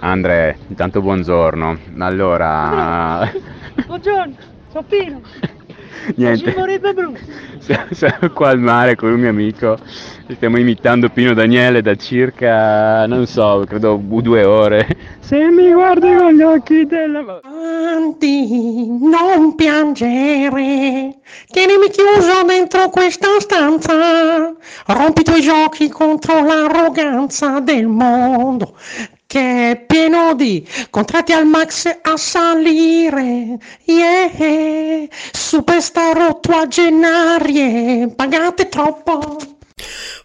Andre, intanto buongiorno. Allora... Buongiorno, sono Pino. Niente. Siamo qua al mare con un mio amico. Stiamo imitando Pino Daniele da circa, non so, credo due ore. Se mi guardi con gli occhi della... Avanti, non piangere, tienimi chiuso dentro questa stanza, rompi i tuoi giochi contro l'arroganza del mondo che è pieno di contratti al max a salire, yeah, superstar ottuagenarie, pagate troppo.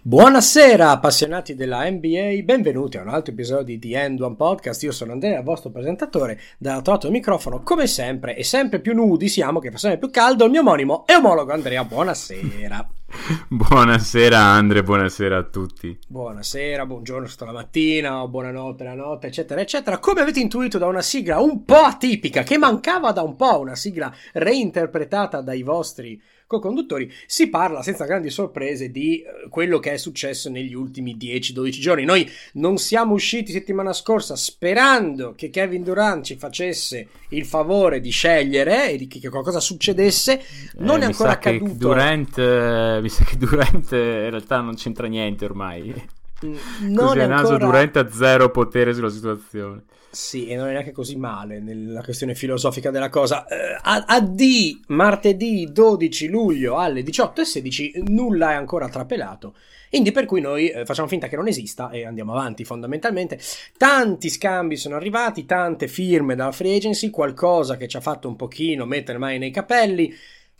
Buonasera appassionati della NBA, benvenuti a un altro episodio di The End One Podcast. Io sono Andrea, il vostro presentatore, dall'altro lato del microfono, come sempre, e sempre più nudi siamo, che fa sempre più caldo, il mio omonimo e omologo Andrea. Buonasera. buonasera Andre, buonasera a tutti. Buonasera, buongiorno sto la mattina, buonanotte la notte, eccetera, eccetera. Come avete intuito da una sigla un po' atipica, che mancava da un po', una sigla reinterpretata dai vostri co-conduttori, si parla senza grandi sorprese di eh, quello che è successo negli ultimi 10-12 giorni. Noi non siamo usciti settimana scorsa sperando che Kevin Durant ci facesse il favore di scegliere e di che qualcosa succedesse. Non eh, è ancora accaduto. Durant, eh, mi sa che Durant eh, in realtà non c'entra niente ormai. Mm, non Così è ancora... Durant ha zero potere sulla situazione. Sì, e non è neanche così male nella questione filosofica della cosa. Eh, a, D, martedì 12 luglio alle 18.16, nulla è ancora trapelato. Quindi per cui noi eh, facciamo finta che non esista e andiamo avanti fondamentalmente. Tanti scambi sono arrivati, tante firme dalla free agency, qualcosa che ci ha fatto un pochino mettere mai nei capelli.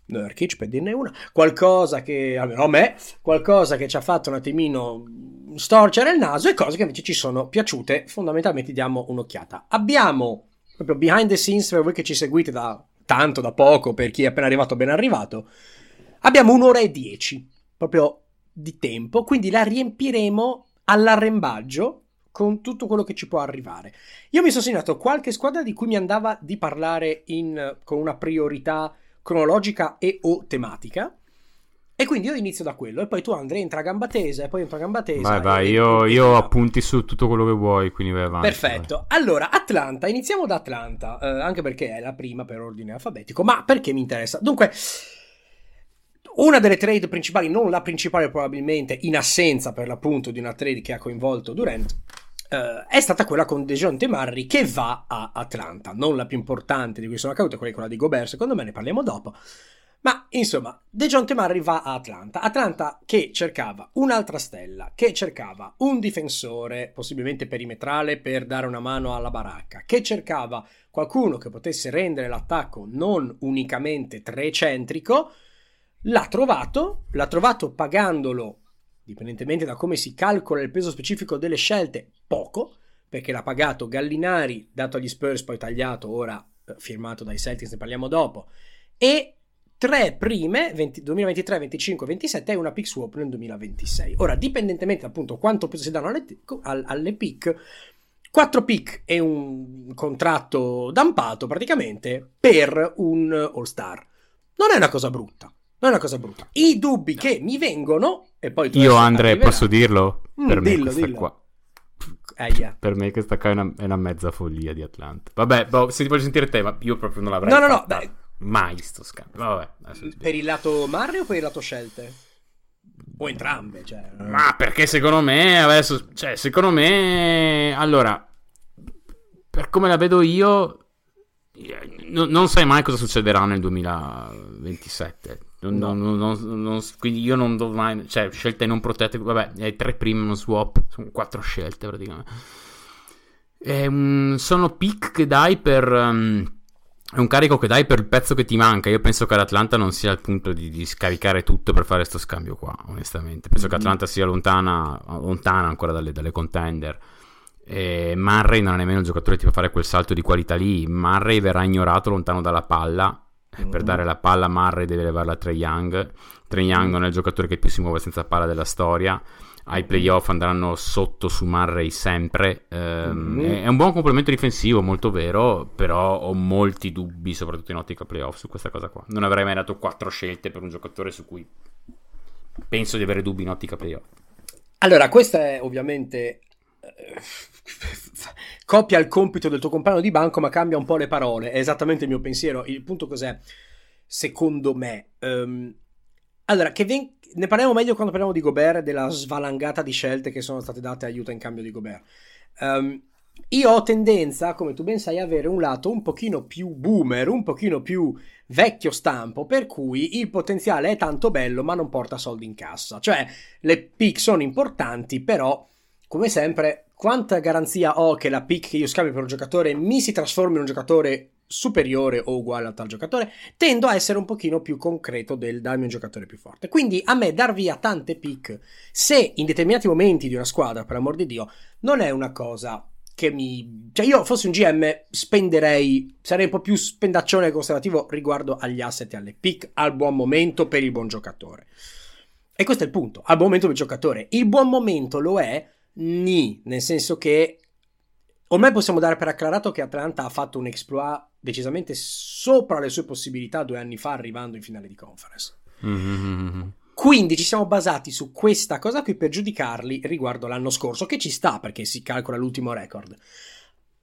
Nurkic per dirne una, qualcosa che, almeno a me, qualcosa che ci ha fatto un attimino storcere il naso e cose che invece ci sono piaciute, fondamentalmente diamo un'occhiata. Abbiamo proprio behind the scenes per voi che ci seguite da tanto, da poco, per chi è appena arrivato, ben arrivato. Abbiamo un'ora e dieci, proprio di tempo, quindi la riempiremo all'arrembaggio con tutto quello che ci può arrivare. Io mi sono segnato qualche squadra di cui mi andava di parlare in, con una priorità cronologica e o tematica e quindi io inizio da quello, e poi tu Andrea entra a gamba tesa, e poi entra a gamba tesa. Vai, vai, io, io ho appunti su tutto quello che vuoi, quindi vai avanti. Perfetto. Vai. Allora, Atlanta, iniziamo da Atlanta, eh, anche perché è la prima per ordine alfabetico, ma perché mi interessa? Dunque, una delle trade principali, non la principale probabilmente, in assenza per l'appunto di una trade che ha coinvolto Durant, Uh, è stata quella con Dejounte Murray che va a Atlanta, non la più importante di cui sono accadute, quella, quella di Gobert, secondo me ne parliamo dopo. Ma insomma, Dejounte Murray va a Atlanta. Atlanta che cercava un'altra stella, che cercava un difensore, possibilmente perimetrale, per dare una mano alla baracca, che cercava qualcuno che potesse rendere l'attacco non unicamente trecentrico. L'ha trovato, l'ha trovato pagandolo, dipendentemente da come si calcola il peso specifico delle scelte, poco, perché l'ha pagato Gallinari, dato agli Spurs, poi tagliato, ora eh, firmato dai Celtics, ne parliamo dopo, e tre prime 20, 2023, 25, 27 e una pick swap nel 2026. Ora, dipendentemente appunto quanto peso si danno alle, alle pick, 4 pick e un contratto dampato praticamente per un All-Star. Non è una cosa brutta. Non è una cosa brutta. I dubbi che mi vengono e poi Io Andre posso dirlo? Mm, per dillo, me dillo. qua Aia. Per me questa qua è una, è una mezza follia di Atlanta. Vabbè, boh, se ti voglio sentire te, ma io proprio non l'avrei No, no, no, dai. Mai sto scambio. Vabbè, per il lato Mario o per il lato scelte? O entrambe, cioè. Ma perché secondo me adesso, cioè, secondo me allora per come la vedo io no, non sai mai cosa succederà nel 2027. Non, No. non- non- quindi io non do mai, cioè, scelte non protette. Vabbè, è tre prime uno swap, sono quattro scelte praticamente. È un- sono pick che dai per. um, è un carico che dai per il pezzo che ti manca. Io penso che l'Atlanta non sia al punto di, di scaricare tutto per fare questo scambio qua, onestamente. Penso che Atlanta sia lontana, lontana ancora dalle, dalle contender. E Murray non è nemmeno un giocatore che ti fa fare quel salto di qualità lì. Murray verrà ignorato lontano dalla palla. E Per dare la palla a Murray deve levarla a Trae Young. Trae Young non è il giocatore che più si muove senza palla della storia. Ai playoff andranno sotto su Murray sempre. Ehm, Mhm. è, un buon complemento difensivo, molto vero. Però ho molti dubbi, soprattutto in ottica playoff, su questa cosa qua. Non avrei mai dato quattro scelte per un giocatore su cui penso di avere dubbi in ottica playoff. Allora, questa è ovviamente copia il compito del tuo compagno di banco ma cambia un po' le parole. È esattamente il mio pensiero. Il punto cos'è? Secondo me... Um, allora, ven- ne parliamo meglio quando parliamo di Gobert e della svalangata di scelte che sono state date a in cambio di Gobert. Um, io ho tendenza, come tu ben sai, a avere un lato un pochino più boomer, un pochino più vecchio stampo, per cui il potenziale è tanto bello ma non porta soldi in cassa. Cioè, le pick sono importanti, però, come sempre, quanta garanzia ho che la pick che io scambio per un giocatore mi si trasformi in un giocatore superiore o uguale a tal giocatore, tendo a essere un pochino più concreto del darmi un giocatore più forte. Quindi a me dar via tante pick, se in determinati momenti di una squadra, per amor di Dio, non è una cosa che mi... Cioè io fossi un GM spenderei, sarei un po' più spendaccione e conservativo riguardo agli asset e alle pick al buon momento per il buon giocatore. E questo è il punto, al buon momento per il giocatore. Il buon momento lo è ni, nel senso che ormai possiamo dare per acclarato che Atlanta ha fatto un exploit decisamente sopra le sue possibilità due anni fa arrivando in finale di conference. Mm-hmm. Quindi ci siamo basati su questa cosa qui per giudicarli riguardo l'anno scorso, che ci sta perché si calcola l'ultimo record.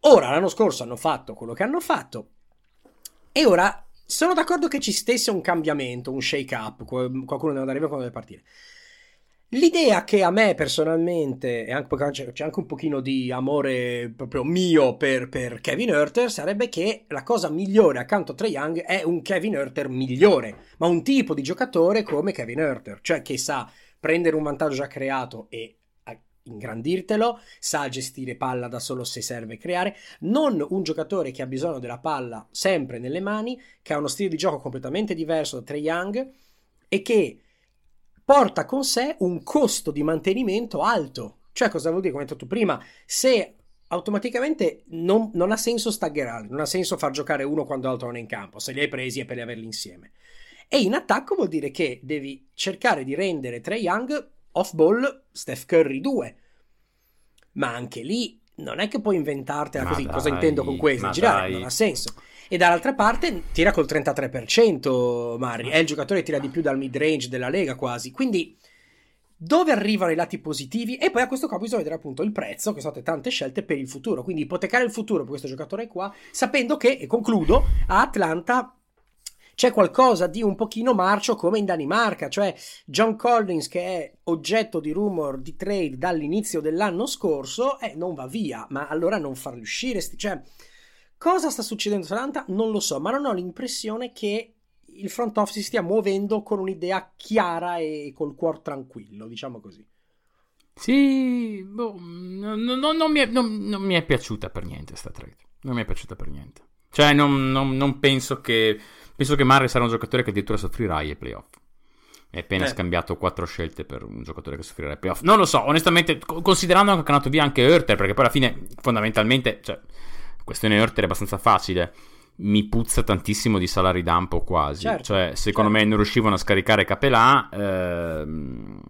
Ora, l'anno scorso hanno fatto quello che hanno fatto e ora sono d'accordo che ci stesse un cambiamento, un shake up, qualcuno deve andare via, qualcuno deve partire. L'idea che a me personalmente, e anche, c'è anche un pochino di amore proprio mio per, per Kevin Herter, sarebbe che la cosa migliore accanto a Trae Young è un Kevin Herter migliore, ma un tipo di giocatore come Kevin Herter, cioè che sa prendere un vantaggio già creato e ingrandirtelo, sa gestire palla da solo se serve creare, non un giocatore che ha bisogno della palla sempre nelle mani, che ha uno stile di gioco completamente diverso da Trae Young e che porta con sé un costo di mantenimento alto. Cioè, cosa vuol dire? Come hai detto tu prima, se automaticamente non, non ha senso staggerare, non ha senso far giocare uno quando l'altro non è in campo, se li hai presi è per averli insieme. E in attacco vuol dire che devi cercare di rendere Trey Young off ball Steph Curry 2. Ma anche lì non è che puoi inventartela così. Dai, Cosa intendo con questo? Girare non ha senso e dall'altra parte tira col 33%, Mari, è il giocatore che tira di più dal mid range della Lega quasi, quindi dove arrivano i lati positivi? E poi a questo qua bisogna vedere appunto il prezzo, che sono state tante scelte per il futuro, quindi ipotecare il futuro per questo giocatore qua, sapendo che, e concludo, a Atlanta c'è qualcosa di un pochino marcio come in Danimarca, cioè John Collins che è oggetto di rumor di trade dall'inizio dell'anno scorso, eh, non va via, ma allora non farli uscire, cioè Cosa sta succedendo a Atalanta? Non lo so, ma non ho l'impressione che il front office si stia muovendo con un'idea chiara e col cuore tranquillo, diciamo così. Sì, boh, non, non, non, mi è, non, mi è, piaciuta per niente sta trade. Non mi è piaciuta per niente. Cioè, non, penso che. Penso che Murray sarà un giocatore che addirittura soffrirà ai playoff. È appena eh. scambiato quattro scelte per un giocatore che soffrirà ai playoff. Non lo so, onestamente, considerando che ha andato via anche Hurter, perché poi alla fine, fondamentalmente, cioè, questione Hurter è abbastanza facile. Mi puzza tantissimo di salari dump o quasi. Certo, cioè, secondo certo. me non riuscivano a scaricare Capelà. Ehm,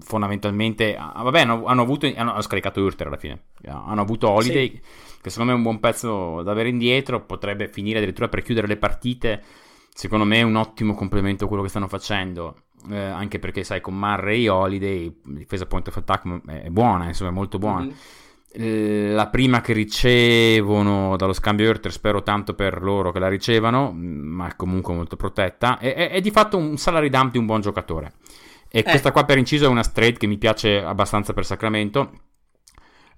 fondamentalmente, ah, vabbè, hanno, hanno, avuto, hanno, hanno scaricato Hurter alla fine. Hanno avuto Holiday, sì. che secondo me è un buon pezzo da avere indietro. Potrebbe finire addirittura per chiudere le partite. Secondo me è un ottimo complemento a quello che stanno facendo. Eh, anche perché, sai, con Murray e Holiday, difesa point of attack è buona, insomma, è molto buona. Mm-hmm la prima che ricevono dallo scambio Hurter, spero tanto per loro che la ricevano, ma è comunque molto protetta, è, è, è di fatto un salary dump di un buon giocatore. E eh. questa qua per inciso è una straight che mi piace abbastanza per Sacramento.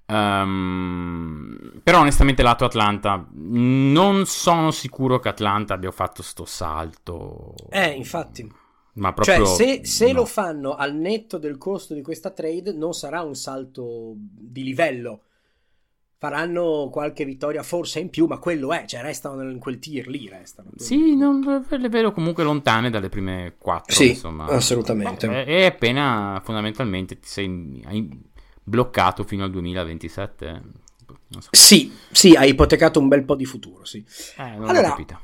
Um, però onestamente lato Atlanta non sono sicuro che Atlanta abbia fatto sto salto. Eh, infatti. Ma proprio, cioè, se, se no. lo fanno al netto del costo di questa trade, non sarà un salto di livello faranno qualche vittoria forse in più, ma quello è, cioè restano in quel tier lì, restano. Sì, non, le vedo comunque lontane dalle prime quattro, sì, insomma. assolutamente. È, appena fondamentalmente ti sei bloccato fino al 2027. So. Sì, sì, hai ipotecato un bel po' di futuro, sì. Eh, non allora, l'ho capita.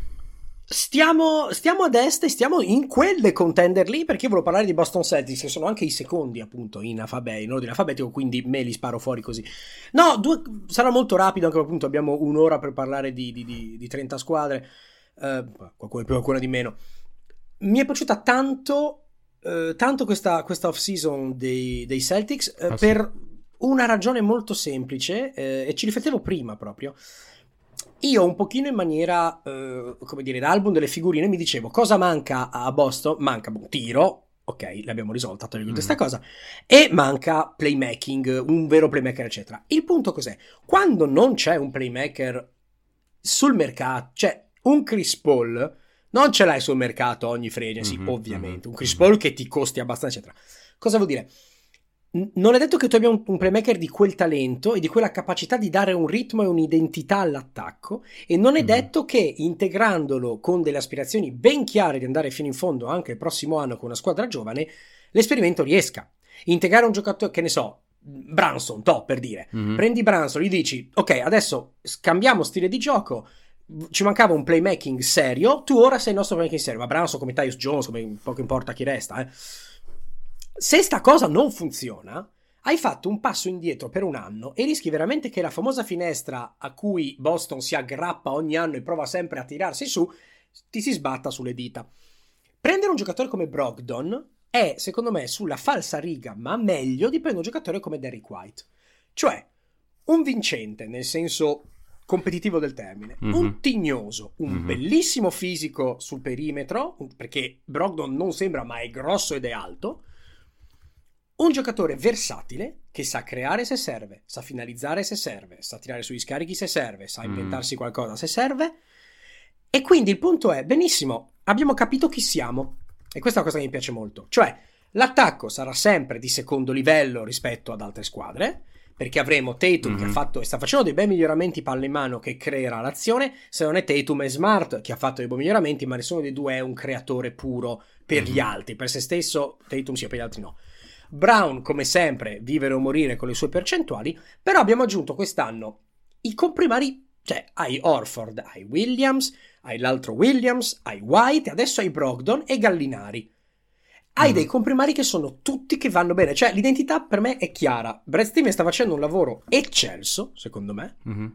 Stiamo, stiamo ad est e stiamo in quelle contender lì perché io volevo parlare di Boston Celtics che sono anche i secondi appunto in, alfabe- in ordine alfabetico quindi me li sparo fuori così no due, sarà molto rapido anche appunto abbiamo un'ora per parlare di, di, di, di 30 squadre uh, qualcuno di più qualcuno di meno mi è piaciuta tanto uh, tanto questa, questa off season dei, dei Celtics uh, ah, per, sì. una ragione molto semplice, eh, e ci riflettevo prima proprio. Io un pochino in maniera, eh, come dire, da album delle figurine mi dicevo cosa manca a Boston? Manca un tiro, ok, l'abbiamo risolta, questa mm. cosa, e manca playmaking, un vero playmaker, eccetera. Il punto cos'è? Quando non c'è un playmaker sul mercato, cioè un Chris Paul, non ce l'hai sul mercato ogni free agency, mm-hmm, ovviamente, mm-hmm. un Chris Paul che ti costi abbastanza, eccetera. Cosa vuol dire? Non è detto che tu abbia un, un, playmaker di quel talento e di quella capacità di dare un ritmo e un'identità all'attacco e non è mm. detto che integrandolo con delle aspirazioni ben chiare di andare fino in fondo anche il prossimo anno con una squadra giovane, l'esperimento riesca. Integrare un giocatore, che ne so, Branson, to per dire, mm. prendi Branson, gli dici, ok, adesso scambiamo stile di gioco, ci mancava un playmaking serio, tu ora sei il nostro playmaking serio, ma Branson come Tyus Jones, come poco importa chi resta, eh se sta cosa non funziona, hai fatto un passo indietro per un anno e rischi veramente che la famosa finestra a cui Boston si aggrappa ogni anno e prova sempre a tirarsi su, ti si sbatta sulle dita. Prendere un giocatore come Brogdon è, secondo me, sulla falsa riga, ma meglio di prendere un giocatore come Derrick White. Cioè, un vincente, nel senso competitivo del termine, mm-hmm. un tignoso, un mm-hmm. bellissimo fisico sul perimetro, perché Brogdon non sembra ma è grosso ed è alto, un giocatore versatile che sa creare se serve, sa finalizzare se serve, sa tirare sugli scarichi se serve, sa mm. inventarsi mm. qualcosa se serve. E quindi il punto è, benissimo, abbiamo capito chi siamo. E questa è una cosa che mi piace molto. Cioè, l'attacco sarà sempre di secondo livello rispetto ad altre squadre, perché avremo Tatum mm-hmm. che ha fatto e sta facendo dei bei miglioramenti palle in mano che creerà l'azione, se non è Tatum è Smart che ha fatto dei buoni miglioramenti, ma nessuno dei due è un creatore puro per mm-hmm. gli altri, per se stesso Tatum sì, per gli altri no. Brown, come sempre, vivere o morire con le sue percentuali, però abbiamo aggiunto quest'anno i comprimari, cioè hai Orford, hai Williams, hai l'altro Williams, hai White, adesso hai Brogdon e Gallinari. Hai mm. dei comprimari che sono tutti che vanno bene, cioè l'identità per me è chiara. Brad Stevens sta facendo un lavoro eccelso, secondo me. Mm-hmm.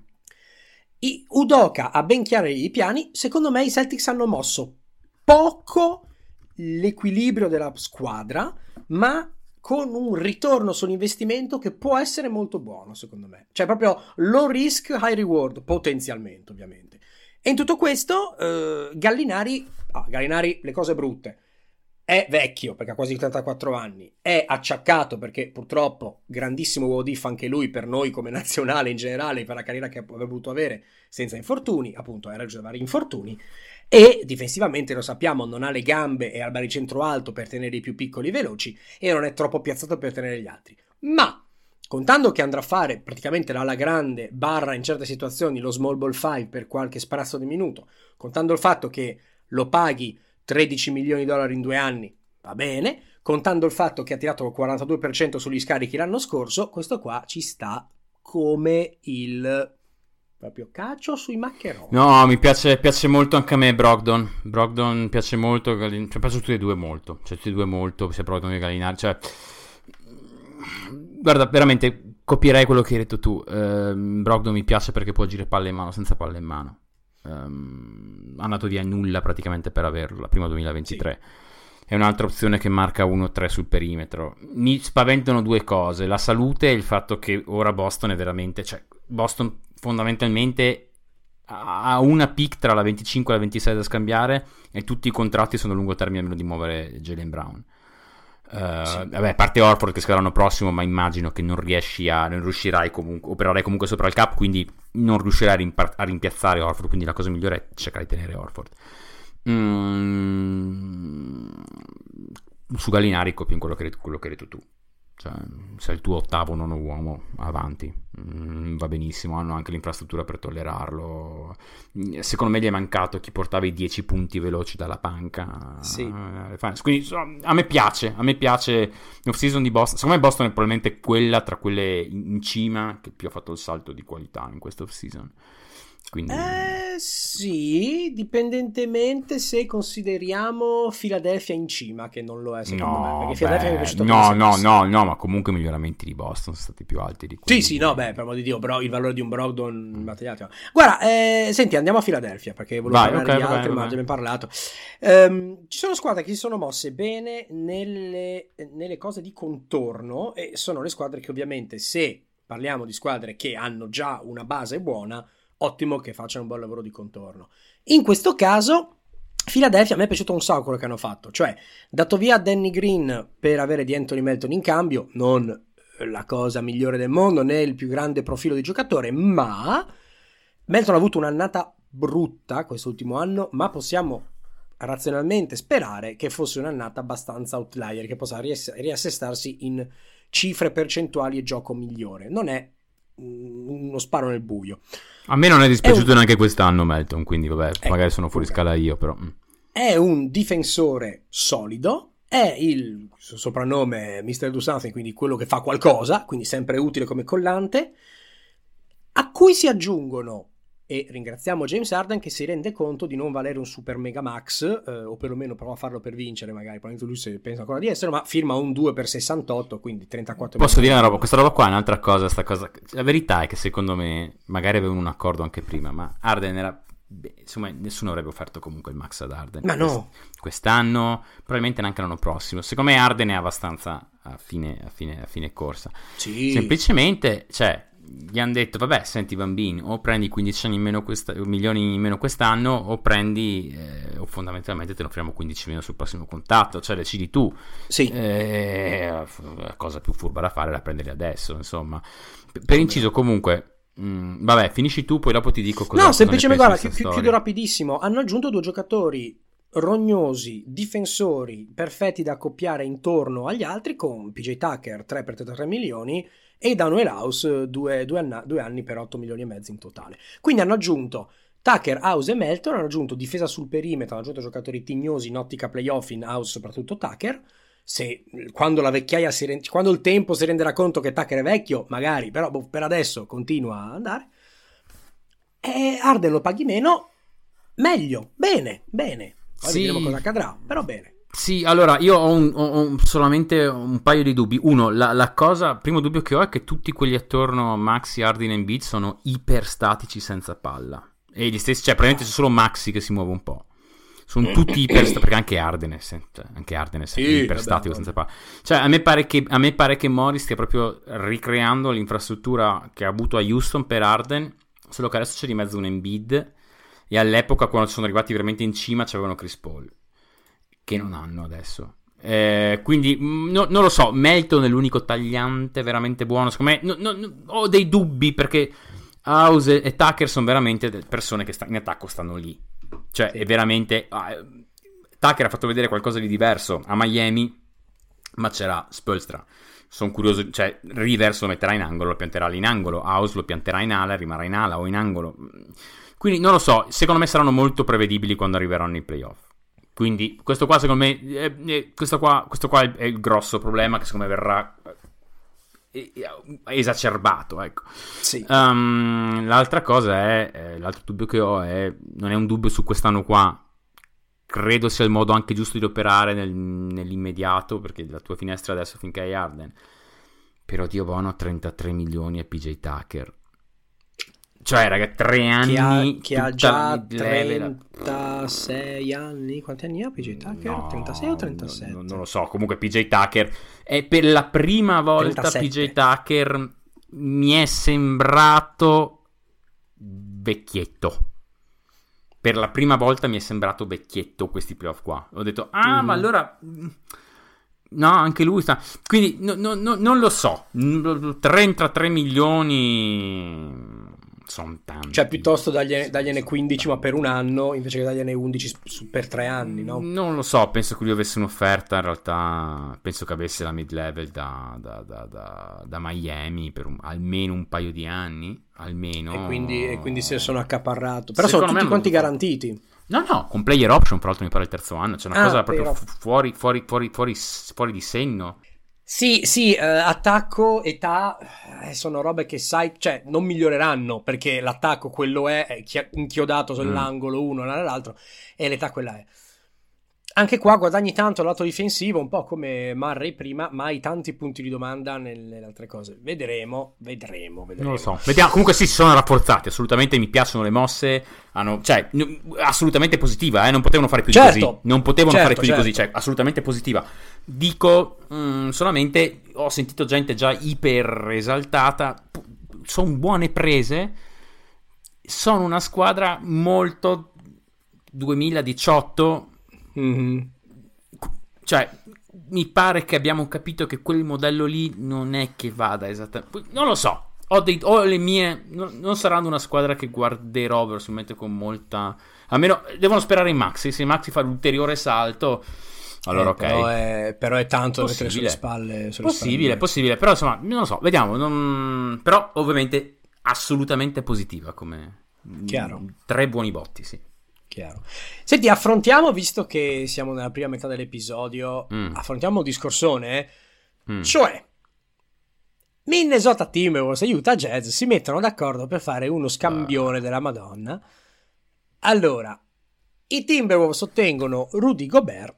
I Udoka ha ben chiari i piani, secondo me i Celtics hanno mosso poco l'equilibrio della squadra, ma con un ritorno sull'investimento che può essere molto buono, secondo me. Cioè, proprio low risk, high reward, potenzialmente, ovviamente. E in tutto questo, eh, Gallinari, ah, Gallinari, le cose brutte. È vecchio perché ha quasi 34 anni, è acciaccato perché purtroppo grandissimo what if anche lui per noi come nazionale in generale, per la carriera che avrebbe potuto avere senza infortuni, appunto era già vari infortuni, e difensivamente lo sappiamo non ha le gambe e ha il baricentro alto per tenere i più piccoli veloci e non è troppo piazzato per tenere gli altri. Ma contando che andrà a fare praticamente l'ala grande barra in certe situazioni lo small ball 5 per qualche sprazzo di minuto, contando il fatto che lo paghi 13 milioni di dollari in due anni, va bene, contando il fatto che ha tirato il 42% sugli scarichi l'anno scorso, questo qua ci sta come il proprio calcio sui maccheroni. No, mi piace, piace, molto anche a me Brogdon. Brogdon piace molto, cioè, piace tutti e due molto. Cioè, tutti e due molto, sia Brogdon che Gallinari. Cioè, guarda, veramente copierei quello che hai detto tu. Uh, Brogdon mi piace perché può girare palle in mano senza palle in mano. Um, ha andato via nulla praticamente per averlo, la prima 2023. Sì. È un'altra opzione che marca 1-3 sul perimetro. Mi spaventano due cose: la salute e il fatto che ora Boston è veramente. Cioè, Boston fondamentalmente ha una pick tra la 25 e la 26 da scambiare e tutti i contratti sono a lungo termine a meno di muovere Jalen Brown. Uh, sì. Vabbè, a parte Orford che sarà l'anno prossimo, ma immagino che non riesci a. non riuscirai comunque. opererai comunque sopra il cap, quindi non riuscirai a, rimpar- a rimpiazzare Orford. Quindi la cosa migliore è cercare di tenere Orford. Mm, su Gallinari copio in quello che, quello che hai detto tu. Cioè, sei il tuo ottavo nono uomo avanti, mm, va benissimo, hanno anche l'infrastruttura per tollerarlo. Secondo me gli è mancato chi portava i 10 punti veloci dalla panca. Sì. Eh, quindi a me piace, a me piace l'off season di Boston. Secondo me Boston è probabilmente quella tra quelle in cima che più ha fatto il salto di qualità in questa off season. Quindi... Eh sì, dipendentemente se consideriamo Philadelphia in cima, che non lo è secondo no, me. Perché Philadelphia beh, no, no, no, no, ma comunque i miglioramenti di Boston sono stati più alti di quelli. Sì, sì, no, vabbè, per amor di Dio, bro, il valore di un Brogdon battagliato. Guarda, eh, senti, andiamo a Filadelfia perché volevo Vai, parlare ok, di altri, ma abbiamo parlato. Ehm, ci sono squadre che si sono mosse bene nelle, nelle cose di contorno e sono le squadre che ovviamente se parliamo di squadre che hanno già una base buona, ottimo che facciano un buon lavoro di contorno. In questo caso, Philadelphia a me è piaciuto un sacco quello che hanno fatto, cioè dato via Danny Green per avere di Anthony Melton in cambio, non la cosa migliore del mondo né il più grande profilo di giocatore, ma Melton ha avuto un'annata brutta quest'ultimo anno, ma possiamo razionalmente sperare che fosse un'annata abbastanza outlier, che possa riassestarsi in cifre percentuali e gioco migliore. Non è mm, uno sparo nel buio. A me non è dispiaciuto È un- neanche quest'anno Melton, quindi vabbè, Ecco, magari sono fuori scala io, però. mm. È un difensore solido, è il soprannome Mr. Do Something, quindi quello che fa qualcosa, quindi sempre utile come collante, a cui si aggiungono, e ringraziamo James Harden che si rende conto di non valere un super mega max, eh, o perlomeno prova a farlo per vincere, magari, probabilmente lui si pensa ancora di essere, ma firma un 2 per 68, quindi 34 Posso milioni. dire una roba? Questa roba qua è un'altra cosa, sta cosa. La verità è che secondo me, magari avevano un accordo anche prima, ma Arden era. beh, insomma, nessuno avrebbe offerto comunque il max ad Arden. Ma no. Quest- Quest'anno, probabilmente neanche l'anno prossimo. Secondo me Arden è abbastanza a fine, a fine, a fine corsa. Sì. Semplicemente, cioè, gli hanno detto, vabbè, senti bambini, o prendi 15 anni in meno questa- milioni in meno quest'anno, o prendi, eh, o fondamentalmente te ne offriamo 15 in meno sul prossimo contatto, cioè decidi tu. Sì. Eh, la cosa più furba da fare è prenderli adesso, insomma. Per, per inciso, comunque, mh, vabbè, finisci tu, poi dopo ti dico cosa No, semplicemente, guarda, chi- chiudo rapidissimo. Hanno aggiunto due giocatori rognosi, difensori, perfetti da accoppiare intorno agli altri con PJ Tucker 3 per 33 milioni e Daniel House 2, anni per 8 milioni e mezzo in totale. Quindi hanno aggiunto Tucker, House e Melton, hanno aggiunto difesa sul perimetro, hanno aggiunto giocatori tignosi in ottica playoff in House, soprattutto Tucker. Se, quando la vecchiaia si quando il tempo si renderà conto che Tucker è vecchio, magari, però boh, per adesso continua a andare. E Arden lo paghi meno, meglio, bene, bene. Poi Sì. vedremo cosa accadrà, però bene. Sì, allora io ho, un- ho- ho solamente un paio di dubbi. Uno, la, la cosa, il primo dubbio che ho è che tutti quelli attorno a Maxi, Hardin e Embiid sono iperstatici senza palla. E gli stessi, cioè, probabilmente c'è solo Maxi che si muove un po'. Sono tutti iperstatici, perché anche Arden è, se- cioè, anche Arden è Sì, iperstatico senza palla. Cioè, a me, pare che, a me pare che Morris stia proprio ricreando l'infrastruttura che ha avuto a Houston per Arden, solo che adesso c'è di mezzo un Embiid e all'epoca quando sono arrivati veramente in cima c'avevano Chris Paul che non hanno adesso. Eh, quindi mh, no- non lo so. Melton è l'unico tagliante veramente buono. Secondo me no- no- ho dei dubbi perché House e Tucker sono veramente persone che sta- in attacco stanno lì. Cioè, è veramente. ah, eh, Tucker ha fatto vedere qualcosa di diverso a Miami, ma c'era Spolstra. Sono curioso, cioè Rivers lo metterà in angolo, lo pianterà lì in angolo, House lo pianterà in ala, rimarrà in ala o in angolo. Quindi non lo so, secondo me saranno molto prevedibili quando arriveranno i playoff. Quindi questo qua secondo me eh, eh, questo qua, questo qua è il- è il grosso problema che secondo me verrà eh, esacerbato, ecco. Sì. Um, l'altra cosa è, eh, l'altro dubbio che ho è, non è un dubbio su quest'anno qua, credo sia il modo anche giusto di operare nel- nell'immediato, perché la tua finestra adesso finché hai Arden, però Dio buono 33 milioni a PJ Tucker. Cioè, raga, tre anni... che ha, che ha già mid-level. 36 anni. Quanti anni ha PJ Tucker? No, 36 o 37? no, non lo so, comunque PJ Tucker è per la prima volta 37. PJ Tucker mi è sembrato vecchietto. Per la prima volta mi è sembrato vecchietto questi playoff qua. Ho detto, ah, Mm. ma allora... No, anche lui sta... Quindi no- no- no- non lo so. 33 milioni... Sono tanti. Cioè, piuttosto dagliene, dagliene 15, ma per un anno, invece che dagliene 11 s- su- per tre anni, no? Non lo so, penso che lui avesse un'offerta, in realtà penso che avesse la mid-level da, da- da- da- da Miami per un- almeno un paio di anni, almeno. E quindi, e quindi se sono accaparrato. Però Secondo sono tutti quanti garantiti. No, no, con player option, fra l'altro mi pare il terzo anno, c'è una Ah, cosa proprio fu- fuori, fuori, fuori, fuori, fuori di segno. Sì, sì, eh, attacco, età, eh, sono robe che sai, cioè non miglioreranno perché l'attacco quello è, è chi- inchiodato sull'angolo uno l'altro e l'età quella è. Anche qua guadagni tanto lato difensivo, un po' come Murray prima, ma hai tanti punti di domanda nelle altre cose. Vedremo, vedremo, vedremo. Non lo so. Vediamo. Comunque sì, si sono rafforzati, assolutamente mi piacciono le mosse, hanno, cioè, assolutamente positiva, eh? non potevano fare più Certo. di così. Non potevano Certo, fare più certo. di così, cioè, assolutamente positiva. Dico, mm, solamente ho sentito gente già iper esaltata, sono buone prese, sono una squadra molto 2018 Mhm. cioè, mi pare che abbiamo capito che quel modello lì non è che vada esattamente. Non lo so. Ho, dei, ho le mie. Non, non saranno una squadra che guarderò personalmente con molta. Almeno devono sperare in Maxi. Se Maxi fa l'ulteriore salto, allora Eh, ok. Però è, però è tanto da mettere Possibile. sulle spalle. sulle Possibile, spalle. possibile. Però insomma, non lo so. Vediamo. non- Però ovviamente assolutamente positiva come. Chiaro. Tre buoni botti, sì. Chiaro. Senti, affrontiamo, visto che siamo nella prima metà dell'episodio, Mm. affrontiamo un discorsone, eh? Mm. cioè Minnesota Timberwolves e Utah Jazz si mettono d'accordo per fare uno scambione Ah. della Madonna. Allora, i Timberwolves ottengono Rudy Gobert,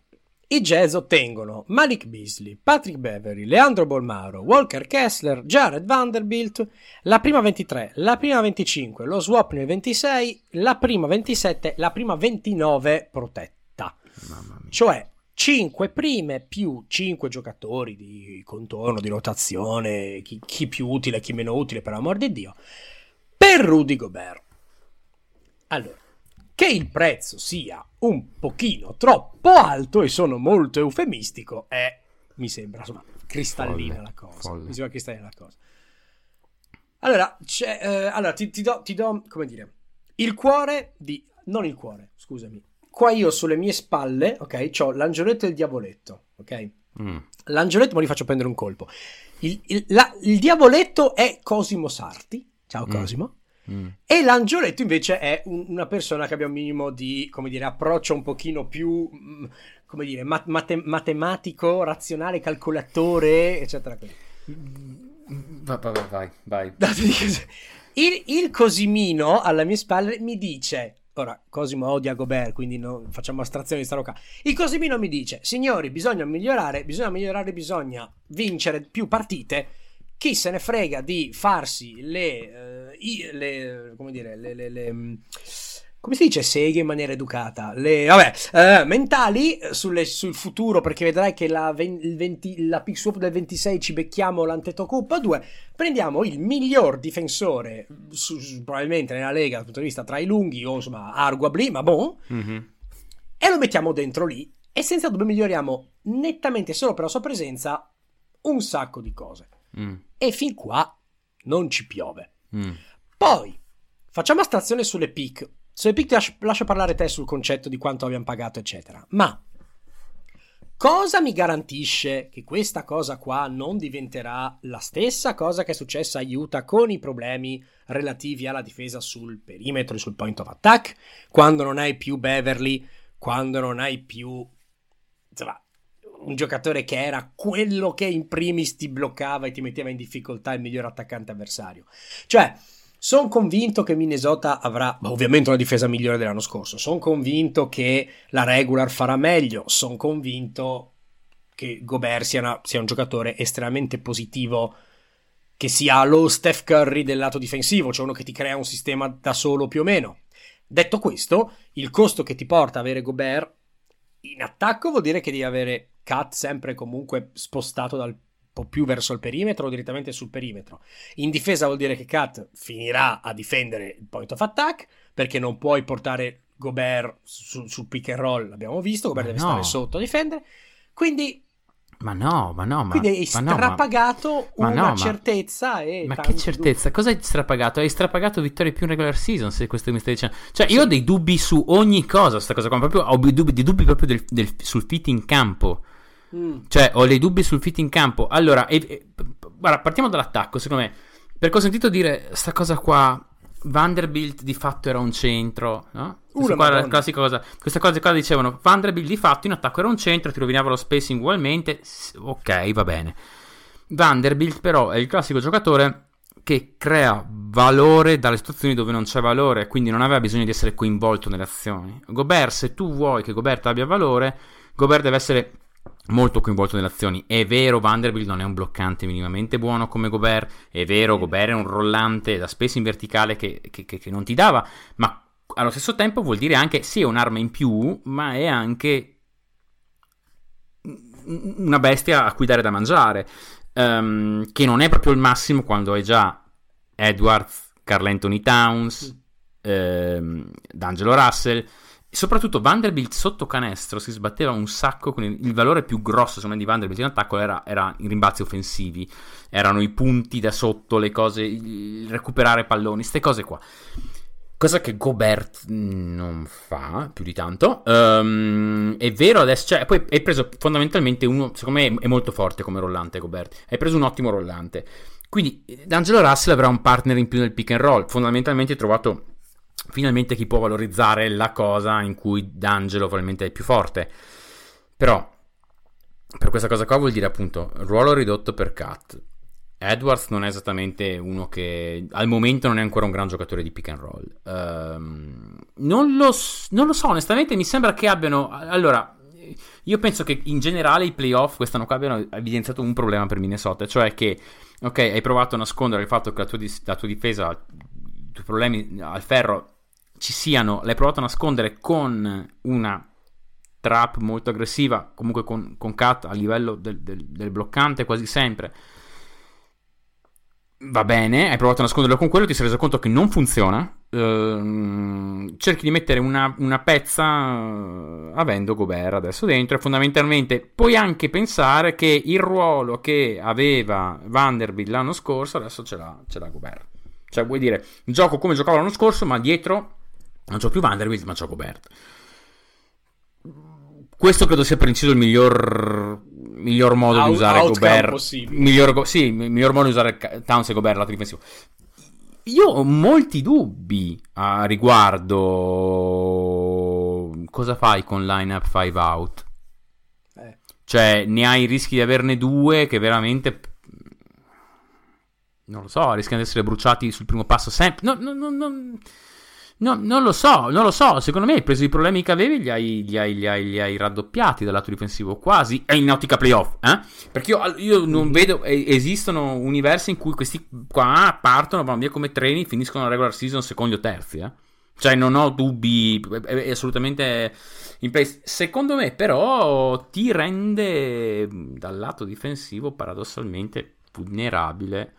i Jazz ottengono Malik Beasley, Patrick Beverly, Leandro Bolmaro, Walker Kessler, Jared Vanderbilt, la prima 23, la prima 25, lo swap nel 26, la prima 27, la prima 29 protetta. Cioè 5 prime più 5 giocatori di contorno, di rotazione, chi, chi più utile, chi meno utile, per amor di Dio, per Rudy Gobert. Allora, che il prezzo sia un pochino troppo alto e sono molto eufemistico è, mi sembra, insomma, cristallina Folle, la cosa. folle. Mi sembra cristallina la cosa. Allora, c'è, eh, allora ti, ti do, ti do, come dire, il cuore di... non il cuore, scusami. Qua io sulle mie spalle, ok, ho l'angioletto e il diavoletto, ok? Mm. L'angioletto, ma li faccio prendere un colpo. Il, il- la- il diavoletto è Cosimo Sarti, ciao Mm. Cosimo, Mm. E l'angioletto invece è un- una persona che abbia un minimo di, come dire, approccio un pochino più, mm, come dire, mat- mate- matematico, razionale, calcolatore, eccetera. Vai, vai, vai, vai. Il, il Cosimino alla mia spalle mi dice. Ora, Cosimo odia Gobert, quindi non facciamo astrazione di sta roca. Il Cosimino mi dice: Signori, bisogna migliorare, bisogna migliorare, bisogna vincere più partite. Chi se ne frega di farsi le. eh, i- le- come dire, le. le- le, mm, come si dice seghe in maniera educata? Le, vabbè, eh, mentali eh, sulle- sul futuro, perché vedrai che la, il 20 la pick swap del 26 ci becchiamo l'Antetokounmpo 2 prendiamo il miglior difensore su- su- probabilmente nella Lega dal punto di vista tra i lunghi o insomma arguably, ma bon, Mhm. e lo mettiamo dentro lì e senza dubbio miglioriamo nettamente solo per la sua presenza un sacco di cose. Mm. E fin qua non ci piove. Mm. Poi facciamo astrazione sulle pick. Sulle pick ti lascio, lascio parlare te sul concetto di quanto abbiamo pagato, eccetera. Ma cosa mi garantisce che questa cosa qua non diventerà la stessa cosa che è successa a Utah con i problemi relativi alla difesa sul perimetro e sul point of attack? Quando non hai più Beverly, quando non hai più insomma, un giocatore che era quello che in primis ti bloccava e ti metteva in difficoltà il miglior attaccante avversario. Cioè, sono convinto che Minnesota avrà ovviamente una difesa migliore dell'anno scorso. Sono convinto che la regular farà meglio. Sono convinto che Gobert sia, una- sia un giocatore estremamente positivo. Che sia lo Steph Curry del lato difensivo, cioè uno che ti crea un sistema da solo più o meno. Detto questo, il costo che ti porta avere Gobert in attacco vuol dire che devi avere Cat sempre comunque spostato dal po' più verso il perimetro o direttamente sul perimetro. In difesa vuol dire che Cat finirà a difendere il point of attack perché non puoi portare Gobert su- sul pick and roll, l'abbiamo visto, Gobert Ma deve no. stare sotto a difendere. Quindi, Ma no, ma no, ma, quindi hai ma no, ma- strapagato ma una ma- certezza e Ma che certezza? Cosa hai strapagato? Hai strapagato vittorie più in regular season, se questo mi stai dicendo. Cioè, io ho dei dubbi su ogni cosa, sta cosa qua. Proprio, ho dei dubbi, dei dubbi proprio del- del- sul fit in campo. Mm. Cioè, ho dei dubbi sul fit in campo. Allora, e- e- guarda, partiamo dall'attacco, secondo me. Perché ho sentito dire sta cosa qua. Vanderbilt di fatto era un centro, no? Questa qua era la classica cosa. Queste cose qua dicevano Vanderbilt di fatto in attacco era un centro, ti rovinava lo spacing ugualmente. Ok, va bene. Vanderbilt però è il classico giocatore che crea valore dalle situazioni dove non c'è valore, quindi non aveva bisogno di essere coinvolto nelle azioni. Gobert, se tu vuoi che Gobert abbia valore, Gobert deve essere molto coinvolto nelle azioni. È vero, Vanderbilt non è un bloccante minimamente buono come Gobert. È vero, Gobert è un rollante da spesso in verticale che, che, che, che non ti dava, ma allo stesso tempo vuol dire anche sì, è un'arma in più, ma è anche una bestia a cui dare da mangiare. Um, che non è proprio il massimo quando hai già Edwards, Carl Anthony Towns, ehm, D'Angelo Russell. Soprattutto Vanderbilt sotto canestro si sbatteva un sacco con il, valore più grosso secondo me di Vanderbilt in attacco era, era, i rimbalzi offensivi. Erano i punti da sotto le cose il recuperare palloni queste cose qua. Cosa che Gobert non fa più di tanto. Um, è vero adesso cioè, poi hai preso fondamentalmente uno secondo me è molto forte come rollante Gobert. Hai preso un ottimo rollante. Quindi D'Angelo Russell avrà un partner in più nel pick and roll. Fondamentalmente hai trovato finalmente chi può valorizzare la cosa in cui D'Angelo probabilmente è più forte. Però, per questa cosa qua vuol dire appunto ruolo ridotto per Cat. Edwards non è esattamente uno che al momento non è ancora un gran giocatore di pick and roll. Um, non, lo, non, lo, so, onestamente mi sembra che abbiano... Allora, io penso che in generale i playoff quest'anno qua abbiano evidenziato un problema per Minnesota, cioè che, ok, hai provato a nascondere il fatto che la tua, la tua difesa, i tuoi problemi al ferro ci siano, l'hai provato a nascondere con una trap molto aggressiva, comunque con, con cut a livello del, del, del, bloccante quasi sempre. Va bene, hai provato a nasconderlo con quello, ti sei reso conto che non funziona. Ehm, cerchi di mettere una, una pezza uh, avendo Gobert adesso dentro e fondamentalmente puoi anche pensare che il ruolo che aveva Vanderbilt l'anno scorso adesso ce l'ha, ce l'ha Gobert. Cioè vuoi dire, gioco come giocavo l'anno scorso ma dietro non c'ho più Vanderbilt, ma c'ho Gobert. Questo credo sia per inciso il miglior, miglior modo Out, di usare Gobert. Miglior, sì, il miglior modo di usare Towns e Gobert lato difensivo. Io ho molti dubbi a riguardo cosa fai con lineup 5 out. Eh. Cioè, ne hai rischi di averne due che veramente non lo so, rischiano di essere bruciati sul primo passo sempre. No, no, no, no. No, non lo so, non lo so. Secondo me hai preso i problemi che avevi, li hai, li hai, li hai, li hai raddoppiati dal lato difensivo, quasi. È in ottica playoff, eh? Perché io, io non mm-hmm. vedo. esistono universi in cui questi qua partono, vanno via come treni, finiscono la regular season secondi o terzi, eh? Cioè, non ho dubbi, è, assolutamente in place. Secondo me, però, ti rende dal lato difensivo paradossalmente vulnerabile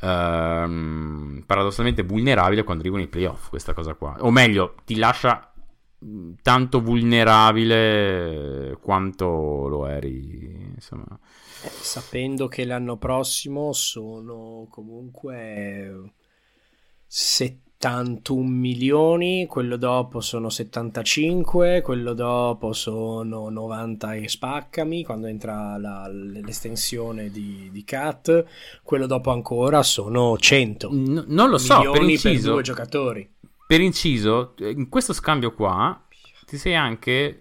ehm, paradossalmente vulnerabile quando arrivano i playoff. Questa cosa qua, o meglio, ti lascia mm, tanto vulnerabile quanto lo eri, insomma. Eh, sapendo che l'anno prossimo sono comunque 70 71 milioni, quello dopo sono 75, quello dopo sono 90 e spaccami quando entra la, l'estensione di, di CAT, quello dopo ancora sono 100. N- non lo so, per inciso, per due giocatori. Per inciso, in questo scambio qua ti sei anche...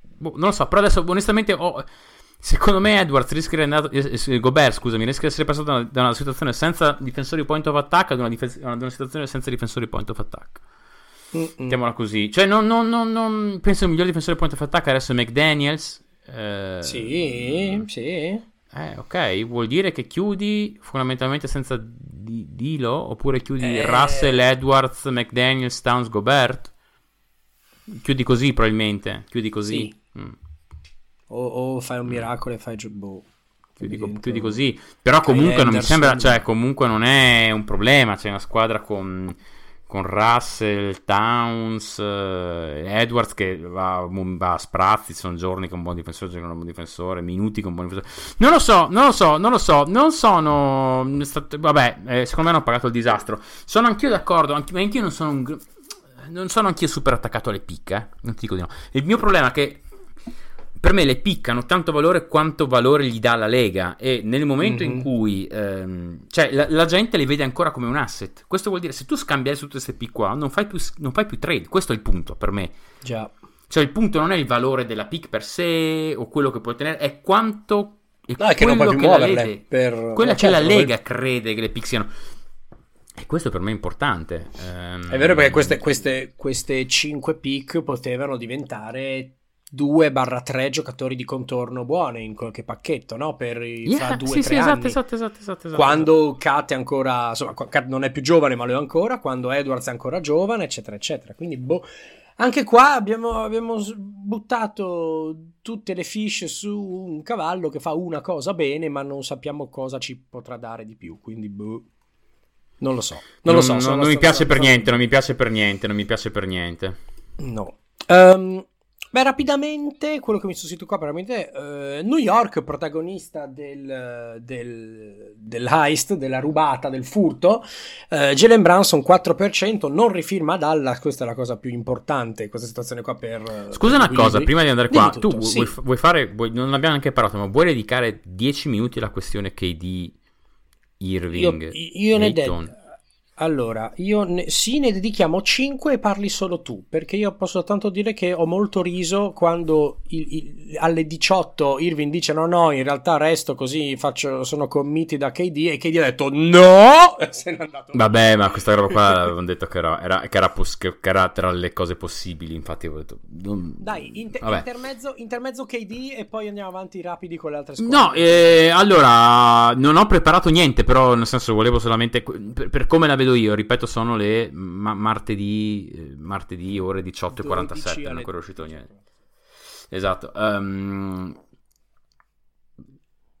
Boh, non lo so, però adesso onestamente ho... Secondo me Edwards rischia di andare, eh, eh, Gobert, scusami, rischia di essere passato da una, da una situazione senza difensori point of attack ad una, difes- ad una situazione senza difensori point of attack. Mettiamola così. Cioè, non, non, non, non, penso il miglior difensore point of attack adesso è McDaniels. Eh, sì, sì. Eh, ok, vuol dire che chiudi fondamentalmente senza di- Dilo oppure chiudi eh... Russell, Edwards, McDaniels, Towns, Gobert? Chiudi così probabilmente, chiudi così. Sì. Mm. O, o fai un miracolo e fai boh. Più di, più di, così. Però comunque non mi sembra, cioè comunque non è un problema. C'è una squadra con, con Russell, Towns, eh, Edwards che va, va, a sprazzi. Sono giorni con un buon difensore, giorni con un buon difensore, minuti con un buon difensore. Non lo so, non lo so, non lo so. Non sono. Vabbè, eh, secondo me hanno pagato il disastro. Sono anch'io d'accordo, anche, ma anch'io non sono un. Non sono anch'io super attaccato alle picche, eh? Non ti dico di no. Il mio problema è che per me le piccano tanto valore quanto valore gli dà la Lega e nel momento mm-hmm. in mhm. cui ehm, cioè, la, la, gente le vede ancora come un asset questo vuol dire se tu scambi adesso tutte queste pick qua non fai, più, non fai più trade questo è il punto per me già cioè il punto non è il valore della pick per sé o quello che puoi ottenere è quanto è no, è che non puoi più che muoverle per... quella che la Lega per... crede che le pick siano e questo per me è importante. Um... È vero perché queste, queste, queste 5 pick potevano diventare 2-3 giocatori di contorno buoni in qualche pacchetto, no? Per i, Yeah, fra 2 sì, sì, esatto, esatto, esatto, esatto, esatto. Quando Kat è ancora, insomma, Kat non è più giovane, ma lo è ancora. Quando Edwards è ancora giovane, eccetera, eccetera. Quindi, boh. Anche qua abbiamo, abbiamo buttato tutte le fish su un cavallo che fa una cosa bene, ma non sappiamo cosa ci potrà dare di più. Quindi, boh. Non lo so. Non, lo so. Non, non mi piace per niente, non mi piace per niente, non mi piace per niente. No. Ehm, beh, rapidamente, quello che mi sentito qua, veramente, eh, New York, protagonista del, del, dell'heist, della rubata, del furto, eh, Jalen Branson 4%, non rifirma Dallas, questa è la cosa più importante, questa situazione qua per... eh, Scusa per una cosa, prima di andare qua, tutto, tu sì. vuoi, vuoi fare, vuoi- non abbiamo neanche parlato, ma vuoi dedicare 10 minuti alla questione KD Io, Irving? io ne Ayton? dedico. Allora, io ne, sì, ne dedichiamo 5 e parli solo tu, perché io posso soltanto dire che ho molto riso quando il- il- alle 18 Irving dice no, no, in realtà resto così, faccio, sono commiti da KD e KD ha detto no. Vabbè, ma questa roba qua avevamo detto che era, era- che era pos- che era tra le cose possibili, infatti avevo detto... non- Dai, inter- intermezzo, intermezzo KD e poi andiamo avanti rapidi con le altre squadre. No, eh, allora, non ho preparato niente, però nel senso volevo solamente, per, per come la vedo io, ripeto, sono le ma- martedì, eh, martedì ore 18 e 47, 12 non è ancora uscito niente. Esatto.